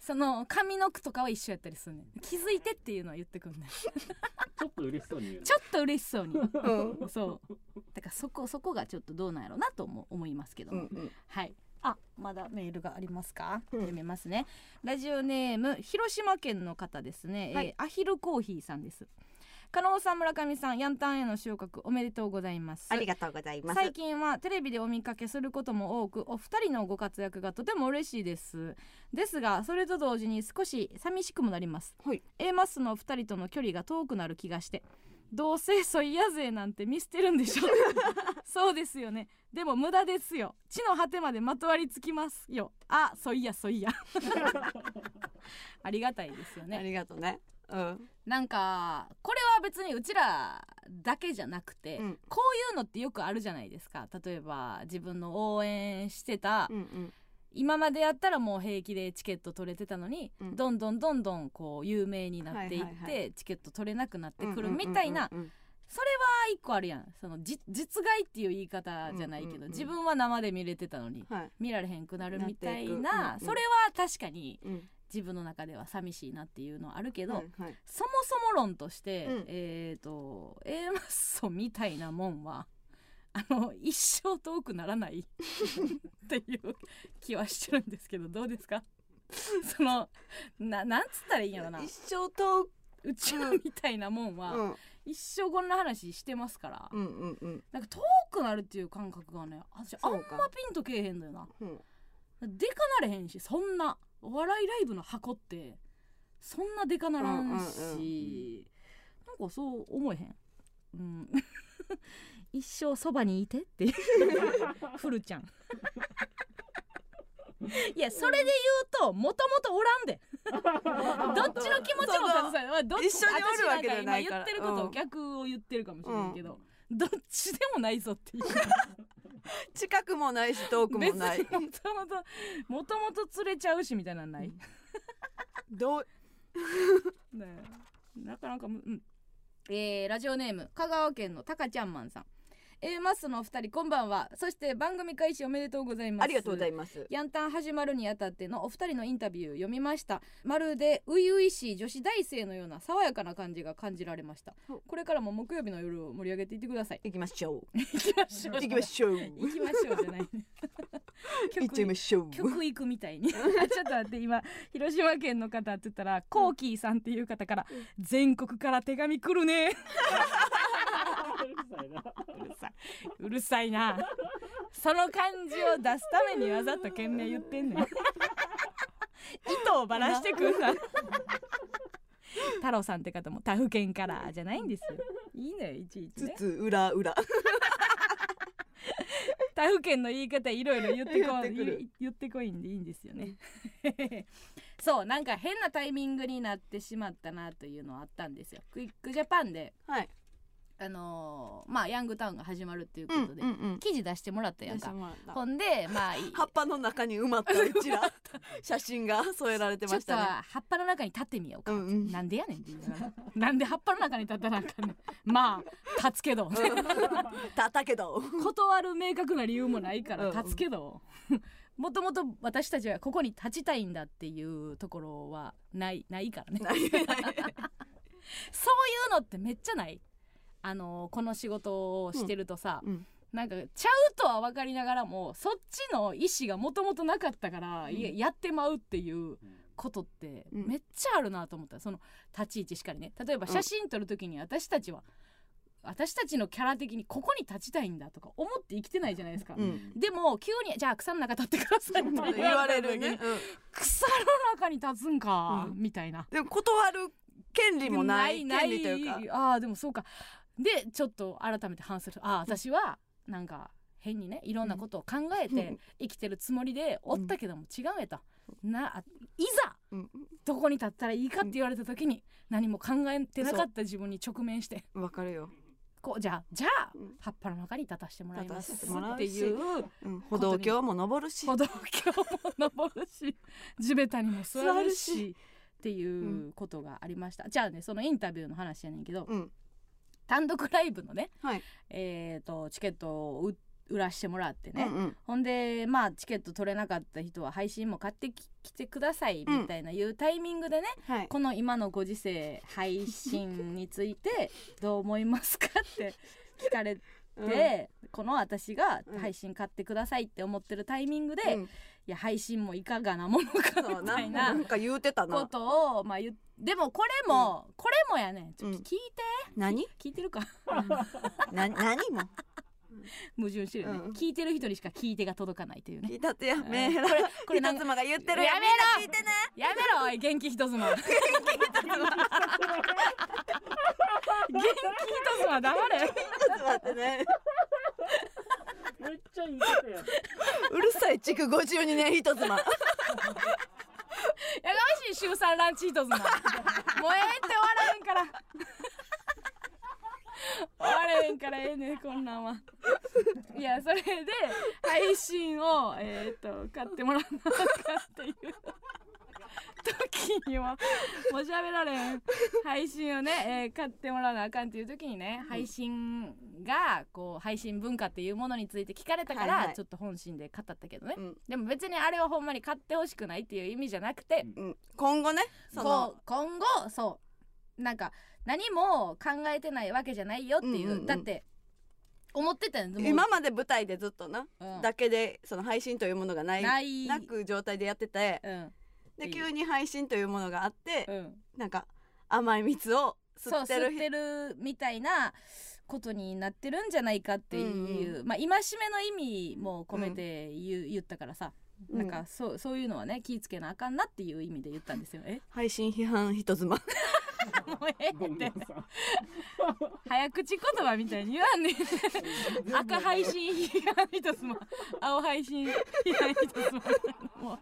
その髪の毛とかは一緒やったりすんねん。気づいてっていうのは言ってくんねん。ちょっと嬉しそうに言うのちょっと嬉しそうに。うん。そう。だからそこそこがちょっとどうなんやろなとも思いますけども、うんうん。はい。あまだメールがありますか、うん。読めますね。ラジオネーム広島県の方ですね、はい。えーアヒルコーヒーさんです。加納さん村上さんヤンタンへの昇格おめでとうございます。ありがとうございます。最近はテレビでお見かけすることも多くお二人のご活躍がとても嬉しいです。ですがそれと同時に少し寂しくもなります、はい。A マスの二人との距離が遠くなる気がしてどうせそいやぜなんて見捨てるんでしょ そうですよね。でも無駄ですよ。地の果てまでまとわりつきますよ。あそいやそいや。ありがたいですよあねりがとうね。うん。なんかこれは別にうちらだけじゃなくて、うん。こういうのってよくあるじゃないですか。例えば自分の応援してた、うんうん今までやったらもう平気でチケット取れてたのに、うん。どんどんどんどんこう有名になっていって、チケット取れなくなってくるみたいな、それは一個あるやん。そのじ実害っていう言い方じゃないけど、自分は生で見れてたのにうんはい。見られへんくなるみたいなうんうん。それは確かにうん。自分の中では寂しいなっていうのはあるけど、はいはい。そもそも論として、うん。えっ、と A マッソみたいなもんはあの一生遠くならない っていう気はしてるんですけどどうですか？そのななんつったらいいんやろな。一生とうちらみたいなもんは、うん。一生こんな話してますから、うんうんうん。なんか遠くなるっていう感覚がね私あんまピンとけえへんのよな。うん。でかなれへんしそんなお笑いライブの箱ってそんなでかならんし、なんかそう思えへん、うん、一生そばにいてっていう。フルちゃん。いやそれで言うともともとおらんで。どっちの気持ちも携えまあどっち一緒におるわけじゃないから私んか今言ってることうんを逆を言ってるかもしれないけど、どっちでもないぞっていう。近くもないし遠くも別ない。にもともともともと釣れちゃうしみたいなのない、どう？ねえ。なかなかむ、うん。えーラジオネーム香川県のたかちゃんマンさん A マスのお二人こんばんは。そして番組開始おめでとうございます。ありがとうございます。ヤンタン始まるにあたってのお二人のインタビューを読みました。まるで初々しい女子大生のような爽やかな感じが感じられました。これからも木曜日の夜を盛り上げていってください。行きましょう。行きましょう。行きましょう。行きましょうじゃない。ね 行っちゃいましょう。曲行くみたいに。あちょっと待って今広島県の方って言ったらコーキーさんっていう方から全国から手紙来るね。うるさいな。うるさいうるさいな。その感じを出すためにわざと懸命言ってんねん。意図をばらしてくんな。太郎さんって方も他府県からじゃないんですよ。いいのよいちいちね。つつ裏裏。他府県の言い方いろいろ言ってこ言ってくる。言言ってこいんでいいんですよね。そうなんか変なタイミングになってしまったなというのはあったんですよ。クイックジャパンではいあのーまあヤングタウンが始まるっていうこうんとで、うんうん記事出してもらったやんか。ほんでまあい葉っぱの中に埋まったうちら。写真が添えられてちょっとましたね葉っぱの中に立ってみようか、うんうん。なんでやねんって言いながら。なんで葉っぱの中に立ったらあかんねん。まあ立つけど。たったけど。断る明確な理由もないからうん立つけど。もともと私たちはここに立ちたいんだっていうところはないないからね。そういうのってめっちゃない？あのこの仕事をしてるとさ、うんなんかちゃうとは分かりながらもそっちの意思がもともとなかったから、いややってまうっていうことってうん。めっちゃあるなと思った。その立ち位置しかりね。例えば写真撮る時に私たちは、私たちのキャラ的にここに立ちたいんだとか思って生きてないじゃないですか、うん。でも急に「じゃあ草の中立ってください」って言われるね、うん。草の中に立つんか、うん。みたいな。でも断る権利もない権利というか。ああでもそうかでちょっと改めて反省する。ああ私はなんか変にねいろんなことを考えてうん。生きてるつもりでおったけども違うやと、なあいざうん。どこに立ったらいいかって言われた時に何も考えてなかった自分に直面してわかるよ、こうじゃあじゃあうん。葉っぱの中に立たせてもらいますっていううん、歩道橋も登るし。歩道橋も登るし 地べたにも座るしし。っていうことがありました、じゃあねそのインタビューの話やねんけど、うん単独ライブのね、はい。えー、とチケットを売売らしてもらってね、うんうん。ほんでまあチケット取れなかった人は配信も買ってき来てくださいみたいないうタイミングでね、はい。この今のご時世配信について どう思いますかって聞かれて、うん。この私がうん配信買ってくださいって思ってるタイミングで、うんいや配信もいかがなものかみたいな。なんか言うてたこなとをまあ言っでもこれも、これもやねん。ちょっとうん。聞いて、何？聞いてるか。な何も？矛盾してるよね、うん。聞いてる人にしか聞いてが届かないというね。聞いたってやうんめーらこれ これな妻が言ってるよ。やめろ！聞いてね。やめろおい元気人妻元気人妻黙れ。ちょっと待ってねめっちゃいいことやうるさい築52年人妻。やかましい週三ランチ一つももうええって終わらへんから。終われへんからええねんこんなんは。いやそれで配信をえっ、と買ってもらわなあかんっていう 時にはもう喋られん配信をね、えー買ってもらわなあかんっていう時にね配信がこう配信文化っていうものについて聞かれたから、はいはい。ちょっと本心で語ったけどね、うん。でも別にあれをほんまに買ってほしくないっていう意味じゃなくて、うん。今後ねそこのう今後そう。なんか何も考えてないわけじゃないよっていう,、うんうんうん。だって思ってた今まで舞台でずっとな、うん。だけでその配信というものがないない。なく状態でやっててうんで急に配信というものがあって、うん。なんか甘い蜜をそう吸ってる吸ってるみたいなことになってるんじゃないかっていう、まあ戒めの意味も込めて言う、言ったからさ。うんなんかそうそういうのはね気ぃつけなあかんなっていう意味で言ったんですよ。え？配信批判人妻。もうええって。早口言葉みたいに言わんねん。赤配信批判一つも青配信批判一つもも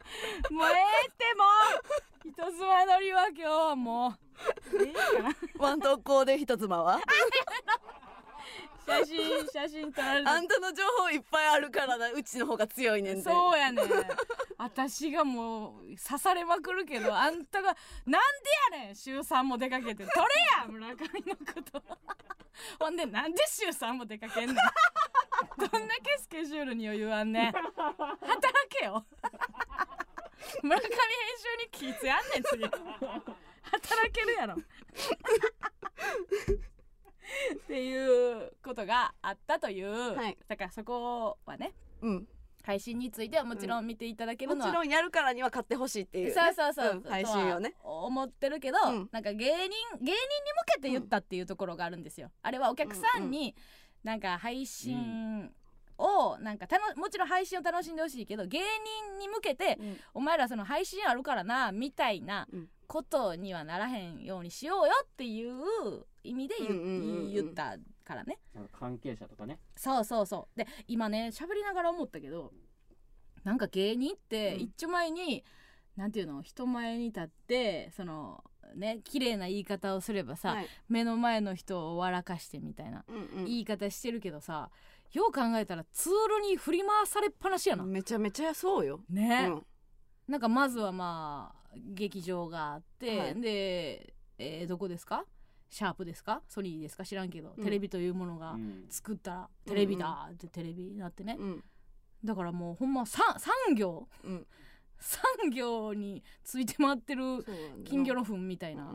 うもうええってもう。一つま乗りは今日はもう。ええかな ワン投稿で人妻は？写真写真撮られてあんたの情報いっぱいあるからなうちの方が強いねんで。そうやねん。私がもう刺されまくるけどあんたがなんでやねん。週3も出かけて。取れや村上のこと。ほんでなんで週3も出かけんねん。どんだけスケジュールに余裕あんねん。働けよ。村上編集に気ぃつやんねん次。働けるやろっていうことがあったという、はい。だからそこはねうん。配信についてはもちろん見ていただけるものは、ちろんやるからには買ってほしいっていう、ね、そうそうそう、ん配信をね。思ってるけど、うん。なんか芸人芸人に向けて言ったっていうところがあるんですよ、あれはお客さんになんか配信をなんかたのもちろん配信を楽しんでほしいけど芸人に向けてうん。お前らその配信あるからなみたいなうん。ことにはならへんようにしようよっていう意味で言,、うんうんうんうん。言ったからね。関係者とかね。そうそうそう。で今ね喋りながら思ったけどなんか芸人ってうん。一丁前に、なんていうの人前に立ってそのね綺麗な言い方をすればさ、はい。目の前の人を笑かしてみたいなうんうん。言い方してるけどさよう考えたらツールに振り回されっぱなしやな、めちゃめちゃそうよ、ね、うん。なんかまずはまあ劇場があって、はい。で、えーどこですか？シャープですか？ソニーですか？知らんけど、うん。テレビというものがうん。作ったらテレビだってテレビになってね、うん。だからもうほんま産産業うん。産業について回ってるそうなんだな。金魚の糞みたいな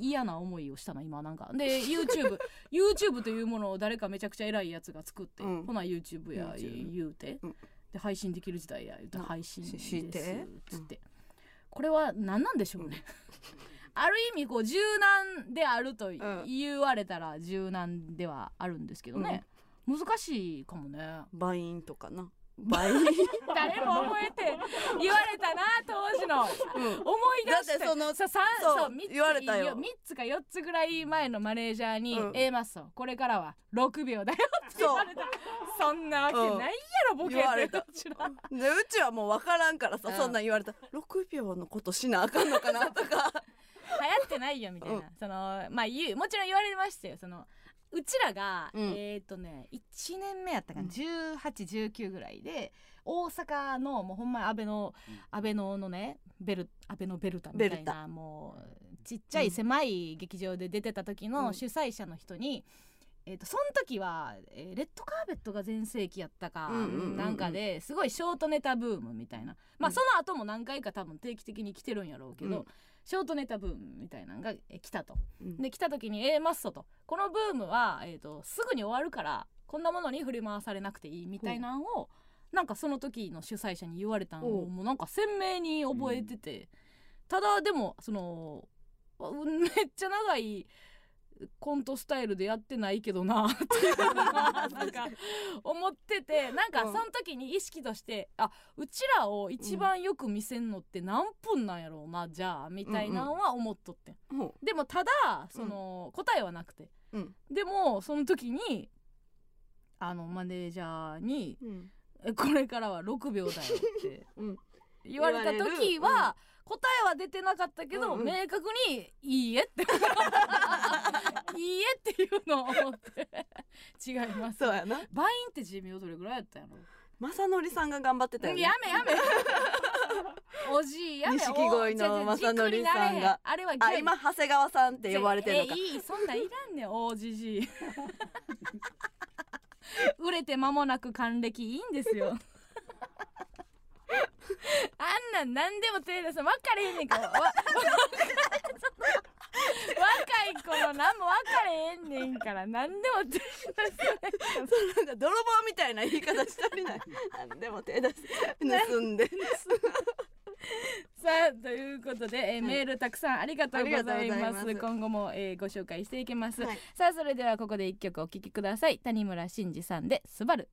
嫌な思いをしたな今なんか。で YouTube YouTube というものを誰かめちゃくちゃ偉いやつが作って、うん。ほな YouTube や YouTube 言うて、うん。で配信できる時代や言うてうん配信ですしして。つって、これは何なんでしょうね、ある意味こう柔軟であるとん。言われたら柔軟ではあるんですけどね、難しいかもね。バインとかな。バイン、誰も覚えて言われたな当時の。うん。思い出して。だってそのそう三そうそう三つ言われたよ。3つか4つぐらい前のマネージャーにうん「A マッソこれからは6秒だよ」って言われた。そんなわけないやろボケ言われた。うちらでうちはもう分からんからさ、うん。そんなん言われた。ら6秒のことしなあかんのかなとかってないよみたいな、うん。そのまあ言うもちろん言われましたよ。そのうちらが、うん。えっ、とね1年目やったかな、うん。1819ぐらいで大阪のもうほんまに安倍のうん。安倍ののねベル安倍のベルタみたいなもうちっちゃい狭い劇場で出てた時うん。の主催者の人に、えー、とその時は、えーレッドカーペットが全盛期やったか、うんうん。なんかですごいショートネタブームみたいな。まあ、うん。その後も何回か多分定期的に来てるんやろうけど、うんショートネタブームみたいなのがえ来たと。うん。で来た時に A マッソと。このブームは、えー、とすぐに終わるからこんなものに振り回されなくていいみたいなのを、なんかその時の主催者に言われたのをもうなんか鮮明に覚えてて、ただでもそのうんめっちゃ長いコントスタイルでやってないけどな っていうのがなんか思っててなんかその時に意識としてあうちらを一番よく見せんのって何分なんやろうなじゃあみたいなのは思っとってでもただその、答えはなくて。ううん。でもその時にあのマネージャーにうん「えこれからは6秒だよ」って うん。言われた時は、答えは出てなかったけど、うんうん。明確に「いいえ」って「いいえ」っていうのを思って。違います。そうやな。バインって寿命どれぐらいやったんやろ？正則さんが頑張ってたよね。やめやめ。おじいやめ。錦鯉のお正則さんが。あれはあ今長谷川さんって呼ばれてるのいいそんなんいらんねん大じじい。売れて間もなく還暦いいんですよ。あんなん何でも手出す。分かれへんねんからわ若い頃何も分かれへんねんから何でも手出すなんか泥棒みたいな言い方したりない。何でも手出す。盗んでさあということで、えーメールたくさんありがとうございます。今後も、えーご紹介していきます、はい。さあそれではここで一曲お聴きください。谷村新司さんで「スバル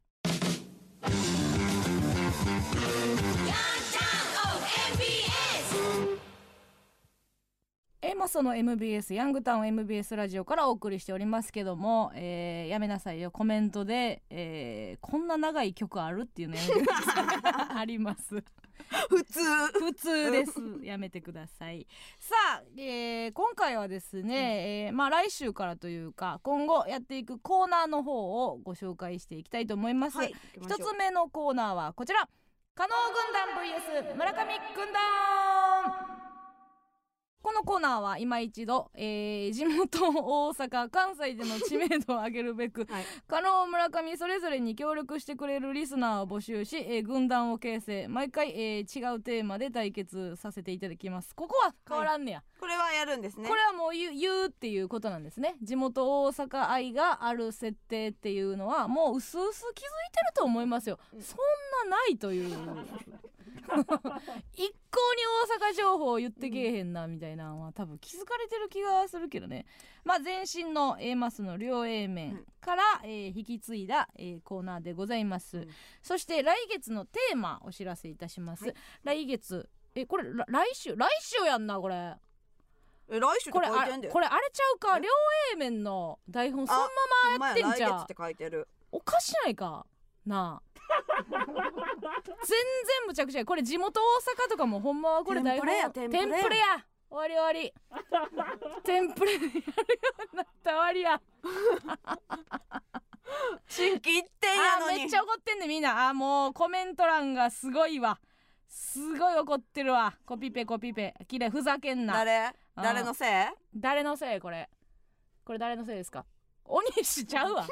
エモソの MBS ヤングタウン MBS ラジオからお送りしておりますけども、えーやめなさいよ。コメントで、えーこんな長い曲あるっていうの あります。普通。普通です。やめてください。さあ、えー今回はですね、えーまあ来週からというか今後やっていくコーナーの方をご紹介していきたいと思います、はい一つ目のコーナーはこちら。加納軍団 VS 村上軍団このコーナーは今一度、えー地元大阪関西での知名度を上げるべくはい。加納村上それぞれに協力してくれるリスナーを募集し、えー軍団を形成毎回、えー違うテーマで対決させていただきます。ここは変わらんねや、これはやるんですね。これはもう言う言うっていうことなんですね。地元大阪愛がある設定っていうのはもう薄々気づいてると思いますよ、うん。そんなないという一向に大阪情報を言ってけえへんなみたいなのは多分気づかれてる気がするけどね。まあ前身の A マスの両 A 面から、えー引き継いだ、えーコーナーでございます、うん。そして来月のテーマお知らせいたします、はい。来月えこれら来週来週やんなこれ。え来週ってこれあ書いてんだよ。これあれちゃうか？え？両 A 面の台本そあのままやってんじゃん。おかしないか？なあ。全然むちゃくちゃや。これ地元大阪とかもほんまはこれ台本テンプレや終わり終わり。テンプレでやるようになった終わりや。新規一点やのに。めっちゃ怒ってんねみんな。あーもうコメント欄がすごいわ。すごい怒ってるわ。コピペコピペ。きれいふざけんな。誰？誰のせい？誰のせいこれ？これ誰のせいですか？大西ちゃうわ。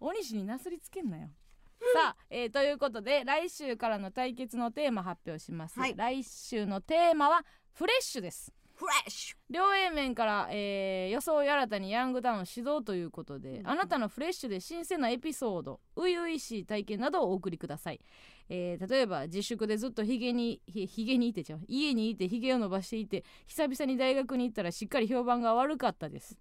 大西になすりつけんなよさあ、えーということで来週からの対決のテーマ発表します、はい。来週のテーマはフレッシュです。フレッシュ。両 A 面から、えー予想や新たにヤングダウン指導ということで、うん。あなたのフレッシュで新鮮なエピソード初々しい体験などをお送りください、えー例えば自粛でずっとヒゲにひひげにいてちゃう。家にいてヒゲを伸ばしていて久々に大学に行ったらしっかり評判が悪かったです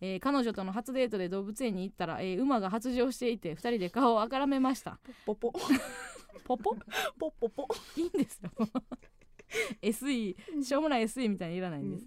えー彼女との初デートで動物園に行ったら、えー馬が発情していて2人で顔をあからめました。ポポ。ポポ？ポポポ。いいんですよ。SE しょうもない SE みたいにいらないんです、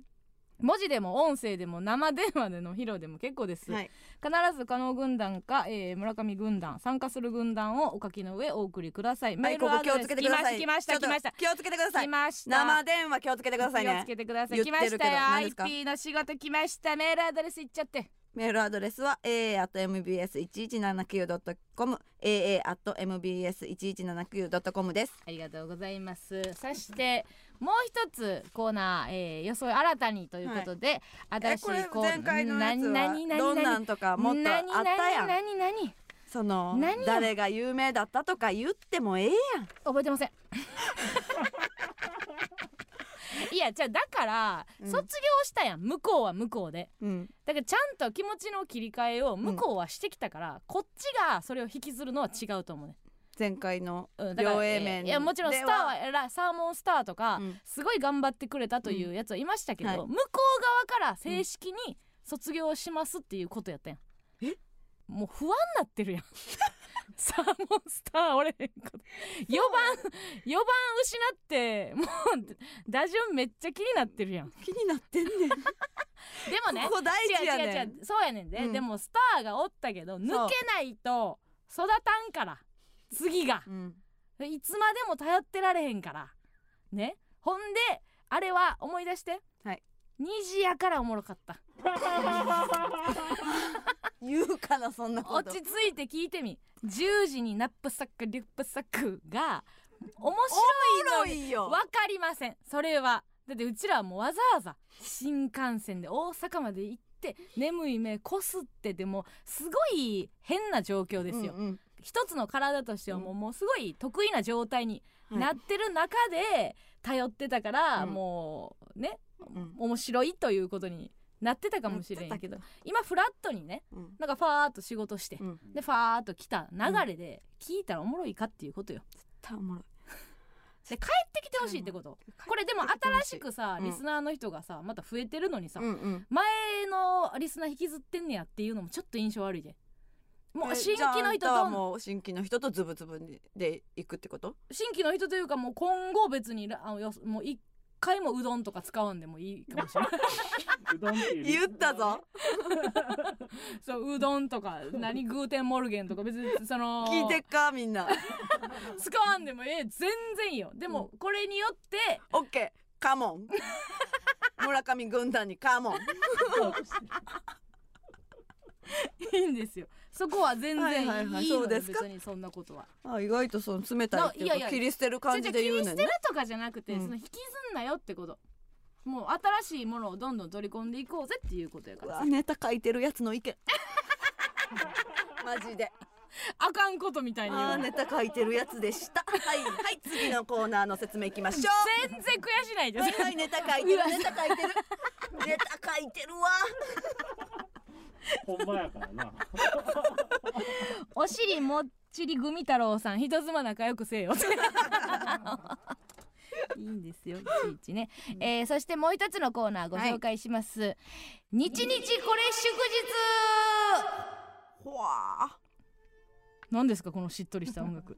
文字でも音声でも生電話での披露でも結構です、はい。必ず加納軍団か、えー村上軍団参加する軍団をお書きの上お送りください、はいここ気をつけてください。来ましたちょっと来ました。気をつけてください。来ました。生電話気をつけてください気をねつけてください。来ましたよ。IP の仕事来ました。メールアドレスいっちゃって。メールアドレスは aa.mbs1179.com aa.mbs1179.com です。ありがとうございます。そしてもう一つコーナー、えー、予想新たにということで、え新しいコーナー前回のやつ何何何はどんな何んとかもっとあったやん。何何何その誰が有名だったとか言ってもええやん覚えてませんいやじゃあだから、うん卒業したやん向こうは向こうでうんだからちゃんと気持ちの切り替えを向こうはしてきたから、こっちがそれを引きずるのは違うと思うね、前回の両 A 面いやもちろんスターはサーモンスターとか、うん。すごい頑張ってくれたというやつはいましたけど、はい向こう側から正式に卒業しますっていうことやったやん、え？もう不安なってるやん。サーモンスターおれへんこと4番4番失ってもう打順めっちゃ気になってるやん。気になってんねん。でもねここ大事や違う違うね違うそうやねんで、うん。でもスターがおったけど抜けないと育たんから次が。うん。いつまでも頼ってられへんから。ね。ほんであれは思い出して。はい。2時やからおもろかった。言うかなそんなこと。落ち着いて聞いてみ。10時にナップサックリュップサックが面お白いのにもろいよ。わかりません。それは。だってうちらはもうわざわざ新幹線で大阪まで行って眠い目こすってでもすごい変な状況ですよ、うんうん一つの体としてはもう,、もうすごい得意な状態にはい。なってる中で頼ってたから、うん。もうねうん。面白いということになってたかもしれんけど今フラットにねうん。なんかファーっと仕事して、うん。でファーっと来た流れで聞いたらおもろいかっていうことよ。たおもろい。で帰ってきてほしいってこと。これでも新しくさうんリスナーの人がさまた増えてるのにさ、前のリスナー引きずってんねやっていうのもちょっと印象悪いでもうえ新規の人ともう新規の人とズブズブで行くってこと？新規の人というかもう今後別にあのよもう一回もうどんとか使わんでもいいかもしれない。うどんっていう言ったぞ。そううどんとか何 Guten Morgen とか別にその聞いてっかみんな。使わんでもええ全然いいよ。でもこれによってオッケー。 Come on。村上軍団に come on。いいんですよそこは全然いいはいはいはい。そうですか？別にそんなことは。あ意外とその冷たいっていうないやいやか切り捨てる感じで言うじゃあ切り捨てねんねるとかじゃなくて、うん。その引きずんなよってこと。もう新しいものをどんどん取り込んでいこうぜっていうことやから。ネタ書いてるやつの意見。マジで。あかんことみたいに言う。のあーネタ書いてるやつでした。はいはい次のコーナーの説明いきましょ全然悔しないです、うはいはいネタ書いてるネタ書いてる。ネタ書いてる わ ほんまやからな。お尻もっちりグミ太郎さん人妻仲良くせえよ いいんですよいちいちね、えーそしてもう一つのコーナーご紹介します、日日これ祝日。ほわ何ですかこのしっとりした音楽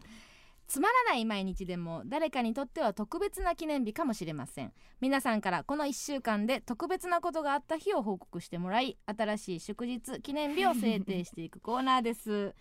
つまらない毎日でも誰かにとっては特別な記念日かもしれません。皆さんからこの1週間で特別なことがあった日を報告してもらい新しい祝日記念日を制定していくコーナーです、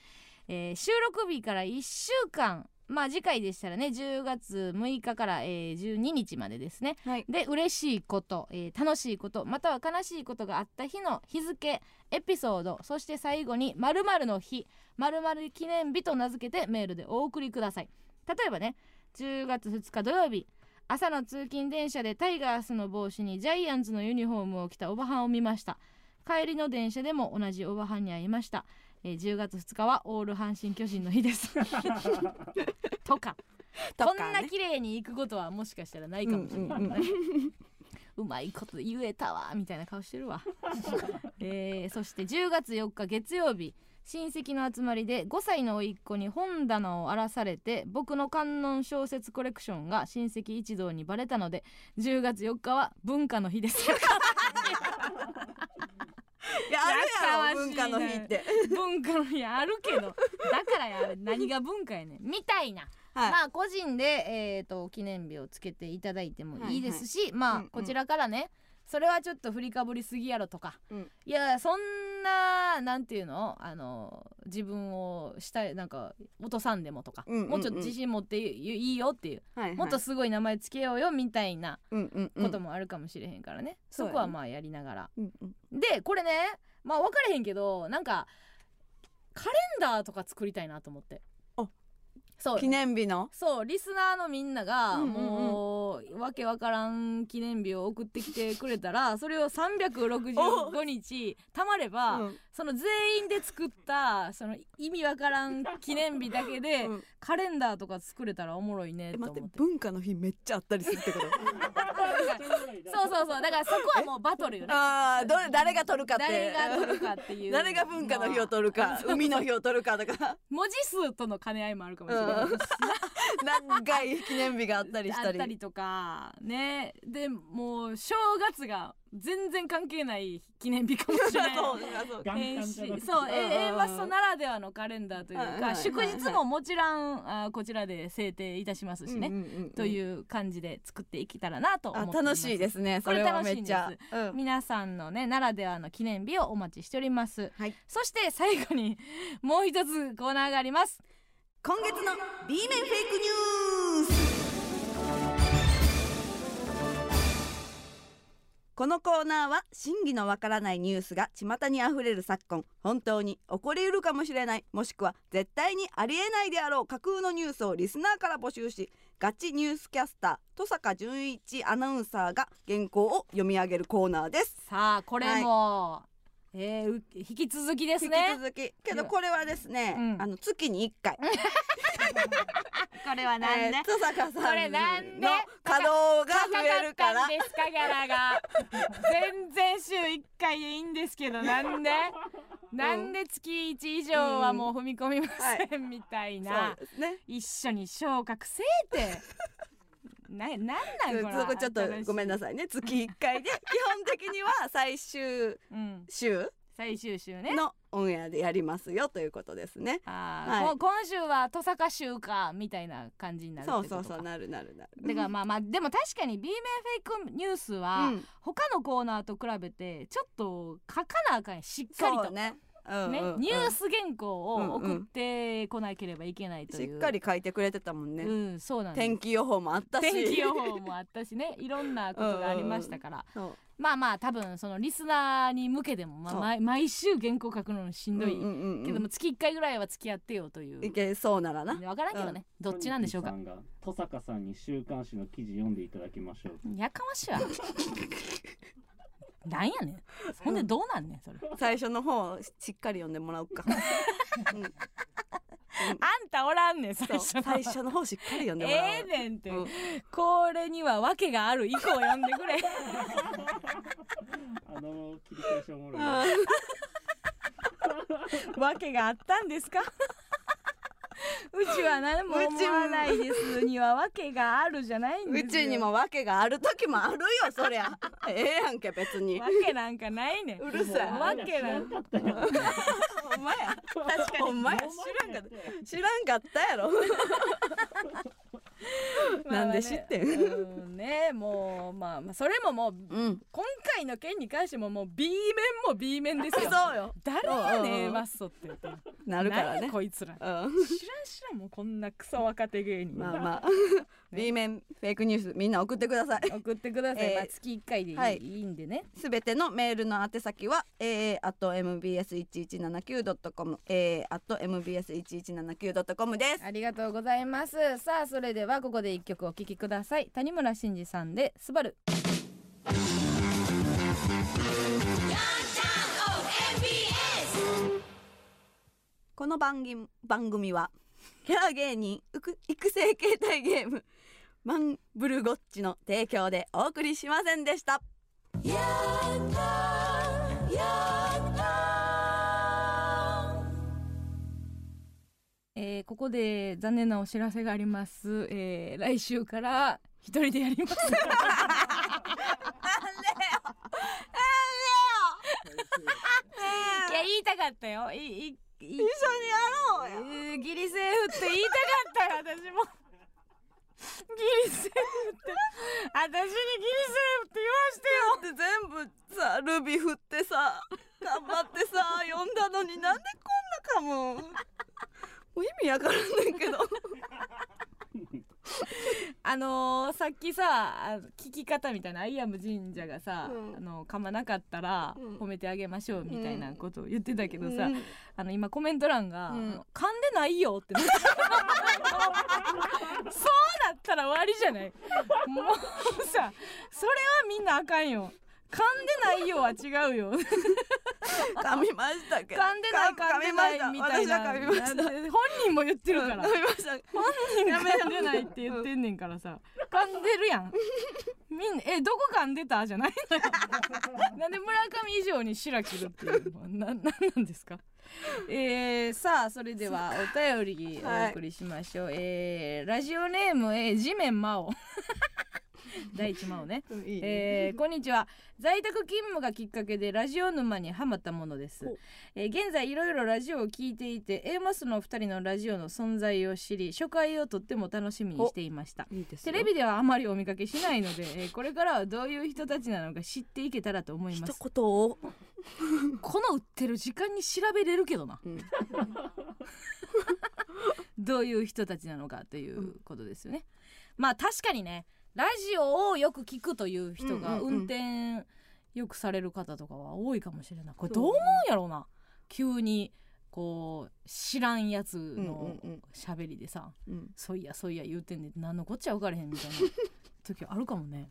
えー収録日から1週間まあ次回でしたらね10月6日から、えー12日までですね。はい。で嬉しいこと、えー楽しいことまたは悲しいことがあった日の日付エピソードそして最後に〇〇の日〇〇記念日と名付けてメールでお送りください。例えばね10月2日土曜日朝の通勤電車でタイガースの帽子にジャイアンツのユニフォームを着たおばはんを見ました。帰りの電車でも同じおばはんに会いました、えー10月2日はオール阪神巨人の日です。とか。とこんな綺麗に行くことはもしかしたらないかもしれない、うんうんうまいこと言えたわみたいな顔してるわ、えーそして10月4日月曜日親戚の集まりで5歳の甥っ子に本棚を荒らされて僕の観音小説コレクションが親戚一同にバレたので10月4日は文化の日です いやあるやろ文化の日って。文化の日あるけど。だからやれ何が文化やねん。みたいな。はい。まあ個人で、えー、と記念日をつけていただいてもいいですし、まあ、うんうん。こちらからねそれはちょっと振りかぶりすぎやろとか、うん。いやそんななんていうの？あの自分をしたいなんか落とさんでもとか、うんうんうん。もうちょっと自信持っていいよっていう、はいはい。もっとすごい名前つけようよみたいなうんうんうん。こともあるかもしれへんからね、そうやねそこはまあやりながら。うんうん。でこれねまあ分からへんけどなんかカレンダーとか作りたいなと思って。あそう。記念日の？そうリスナーのみんなが、もうわけわからん記念日を送ってきてくれたら それを365日たまれば、うん。その全員で作ったその意味わからん記念日だけで、うん。カレンダーとか作れたらおもろいねえと思って。待って文化の日めっちゃあったりするってこと？そうそうそう。だからそこはもうバトルよね。ああどれ誰が取るかって。誰が取るかっていう。誰が文化の日を取るか海の日を取るかとか。文字数との兼ね合いもあるかもしれない、うん長い記念日があったりしたり。あったりとかね。でもう正月が全然関係ない記念日かもしれない。そう A マストならではのカレンダーというか祝日ももちろんあこちらで制定いたしますしね、うんうんうんという感じで作っていけたらなと思あっています。楽しいですね。これそれはめっちゃ。楽しうん。皆さんのねならではの記念日をお待ちしております。はい。そして最後にもう一つコーナーがあります今月の B 面フェイクニュースこのコーナーは真偽のわからないニュースが巷にあふれる昨今本当に起こりうるかもしれない。もしくは絶対にありえないであろう架空のニュースをリスナーから募集しガチニュースキャスター登坂淳一アナウンサーが原稿を読み上げるコーナーです。さあこれも、えーう引き続きです引ねき続き。けどこれはですね、うん。あの月に1回。これはえー登坂さんこれなんで？の稼働が増えるから。高かったんですかギャラが。全然週1回でいいんですけどなんで？なんで月1以上はもう踏み込みませんみたいな、そうですね。一緒に昇格せえてななんなんこれそこちょっとごめんなささいね。月1回で基本的には最終い、うん、週最終週ね。のオンエアでやりますよということですね。はい。こ今週は登坂週かみたいな感じになるってそうことか。そうそうなるなるなる。だからまあまあでも確かに B 面フェイクニュースは、うん。他のコーナーと比べてちょっと書かなあかんしっかりと。ねうんねうんうんニュース原稿をうんうん送ってこなければいけないという、しっかり書いてくれてたもんね、うんそうなんです。天気予報もあったし。天気予報もあったしね。いろんなことがありましたから。そう。まあまあ多分そのリスナーに向けても、まあ、毎毎週原稿書くのしんどい、うんうんうんうん。けども月1回ぐらいは付き合ってよという。いけそうならな。分からんけどね、どっちなんでしょうか。登坂さんに週刊誌の記事読んでいただきましょう。やかましいわなんやねん。ほんでどうなんねんそれ。最初の方しっかり読んでもらおうか、うん。あんたおらんねん最そう初の。最初の方しっかり読んでもらおう。ええねんって、うん。これには訳がある以降読んでくれ。あの切り返しおもろい 訳があったんですか？うちは何も思わないですには訳があるじゃないんですよ。うちにも訳がある時もあるよそりゃ。ええやんけ別に。訳なんかないねん。うるさい。わけなんか。ったよほんまや。確かに。ほんまや。知らんかった。知らんかったやろ なんで知ってん？ね。うん。ねもうまあまあそれももううん。今回の件に関してももう B 面も B 面ですよ。そうよ。誰やねマッソって言ってなるからね。こいつら。うん。知らん知らんもうこんなクソ若手芸人、まあまあ B 面フェイクニュースみんな送ってください。送ってください、えーまあ、月1回でいい,、はい。い、いんでね。すべてのメールの宛先は aa mbs1179.com aa mbs1179.com です。ありがとうございます。さあそれではここで一曲お聴きください。谷村新司さんで「スバル。この番組番組はキャラ芸人育成形態ゲームマンブルゴッチの提供でお送りしませんでした。えーここで残念なお知らせがあります、えー来週から一人でやります。いや言いたかったよ。いいい一緒にやろうよ。ギリセーフって言いたかったよ私もギリセーフって私にギリセーフって言わしてよ。だって全部さルビ振ってさ頑張ってさ読んだのになんでこんな噛むもう意味わからんねんけど あのーさっきさあ聞き方みたいなアイアム神社がさ、うん。あの噛まなかったらうん。褒めてあげましょうみたいなことを言ってたけどさ、うん。あの今コメント欄が、うん。噛んでないよってなって そうなったら終わりじゃない。もうさそれはみんなあかんよ噛んでないよは違うよ。噛みましたけど。噛んでない噛んでないみたいな。私は噛みました。なんで本人も言ってるから。噛みました。本人が噛んでないって言ってんねんからさ。噛んでるやん。みんなえどこ噛んでた？じゃないのよ。なんで村上以上に白切るっていうの？はななんなんですか？えー、さあそれではお便りお送りしましょう、えー、ラジオネーム、えー、地面魔王 第一魔王ね。うんいいね。えーこんにちは。在宅勤務がきっかけでラジオ沼にハマったものです。ほう、えー現在いろいろラジオを聞いていて A マスのお二人のラジオの存在を知り初回をとっても楽しみにしていました。いいですよ。テレビではあまりお見かけしないので、えーこれからはどういう人たちなのか知っていけたらと思い一ます。言を、この売ってる時間に調べれるけどな。うん。どういう人たちなのかということですよね、まあ確かにねラジオをよく聞くという人が運転よくされる方とかは多いかもしれない。これどう思うんやろうな。急にこう知らんやつのうん喋りでさうん「そういやそういや」言うてんねん何のこっちゃ分かれへんみたいな時あるかもね。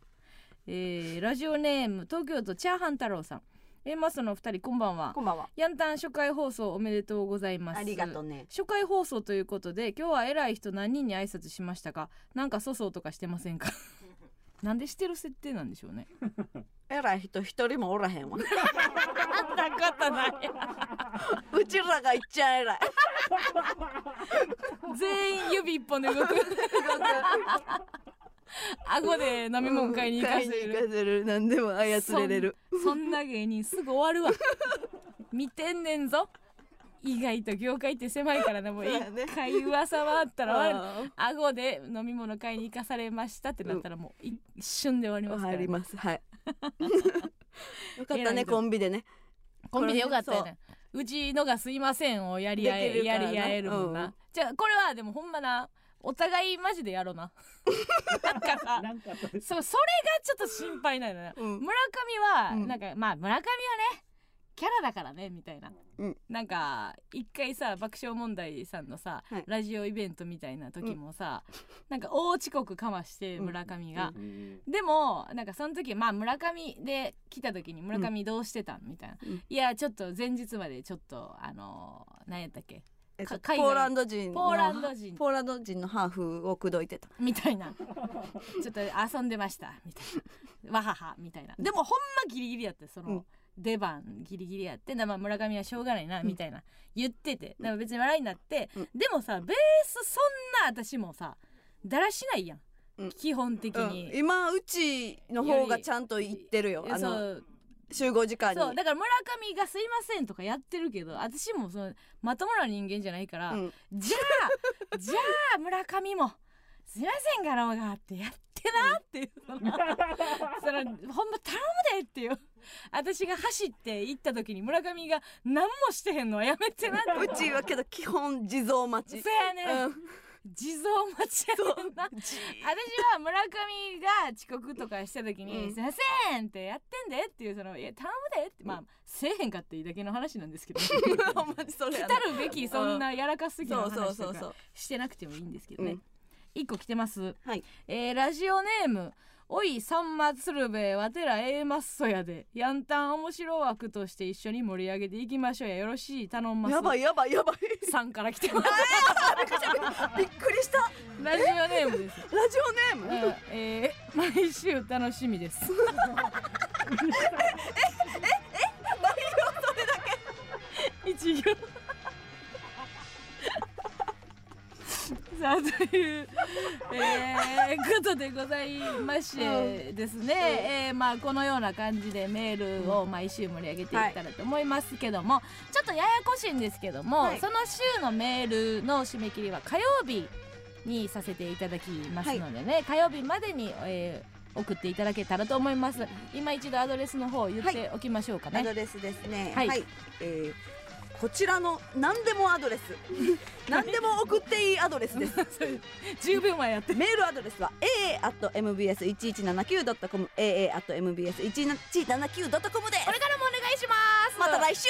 えーラジオネーム東京都チャーハン太郎さん A マスのお二人こんばんは。こんばんは。ヤンタン初回放送おめでとうございます。ありがとうね。初回放送ということで今日は偉い人何人に挨拶しましたか？なんか粗相とかしてませんか？なんでしてる設定なんでしょうね。偉い人一人もおらへんわ。あんなことない。うちらがいっちゃ偉い。全員指一本で動く。顎で飲み物買いに行かせ買いに行るかせる。何でも操れれる。そんな芸人すぐ終わるわ。見てんねんぞ意外と業界って狭いからなもう一回噂はあったら顎で飲み物買いに行かされましたってなったらもう一瞬で終わりますから、入ります。はい。よかったねコンビでね。コンビでよかったよね。う。ちのがすいませんをやり合えるやり合えるもんな、うんじゃあこれはでもほんまなお互いマジでやろうな。なんかさなんかとそうそれがちょっと心配なのよ、うん。村上は、うん。なんかまあ村上はねキャラだからねみたいな、うん。なんか一回さ爆笑問題さんのさ、はい。ラジオイベントみたいな時もさ、なんか大遅刻かまして村上が、うんでもなんかその時まあ村上で来た時に村上どうしてたんみたいな、うん。いやちょっと前日までちょっとあのー何やったっけ？えっと海外。ポーランド人のポーランド人。ポーランド人のハーフを口説いてた。みたいな。ちょっと遊んでましたみたいな。わははみたいな。でもほんまギリギリやってその、うん出番ギリギリやってでまあ村上はしょうがないなみたいな言ってて。でも別に笑いになって、うん。でもさベースそんな私もさだらしないやん、うん。基本的に、うん。今うちの方がちゃんと言ってるよ。あそのう。集合時間に。そう。だから村上が「すいません」とかやってるけど私もそのまともな人間じゃないから、うん。じゃあじゃあ村上も「すいませんがろうが」ってやってなっていうそのほんま頼むでっていう私が走って行った時に村上が何もしてへんのはやめてなってうちはけど基本地蔵待ちそやね、うん地蔵待ちやねんな私は村上が遅刻とかした時に「うんすいません」ってやってんでっていうその「いや頼むで」ってまあせえへんかっていいだけの話なんですけどほんまにそれやな来たるべきそんなやらかすぎのそうそう話とかしてなくてもいいんですけどねうん一個来てます。はい。えーラジオネームおいさんま鶴瓶わてら A マッソやで。やんたん面白枠として一緒に盛り上げていきましょうや。よろしい頼んます。やばいやばいやばい。さんから来てます。びっくりした。ラジオネームです。ラジオネーム？うん。えー毎週楽しみです。えええ内容それだけ？一行。さあという、えー、ことでございましてですね、えーまあこのような感じでメールを毎週盛り上げていったらと思いますけども、ちょっとややこしいんですけども、はい。その週のメールの締め切りは火曜日にさせていただきますのでね、火曜日までに、えー送っていただけたらと思います。今一度アドレスの方を言っておきましょうかね、アドレスですね。はい。えーこちらの何でもアドレス。何でも送っていいアドレスです。10秒前やってメールアドレスは aa.mbs1179.com aa.mbs1179.com です。これからもお願いします。また来週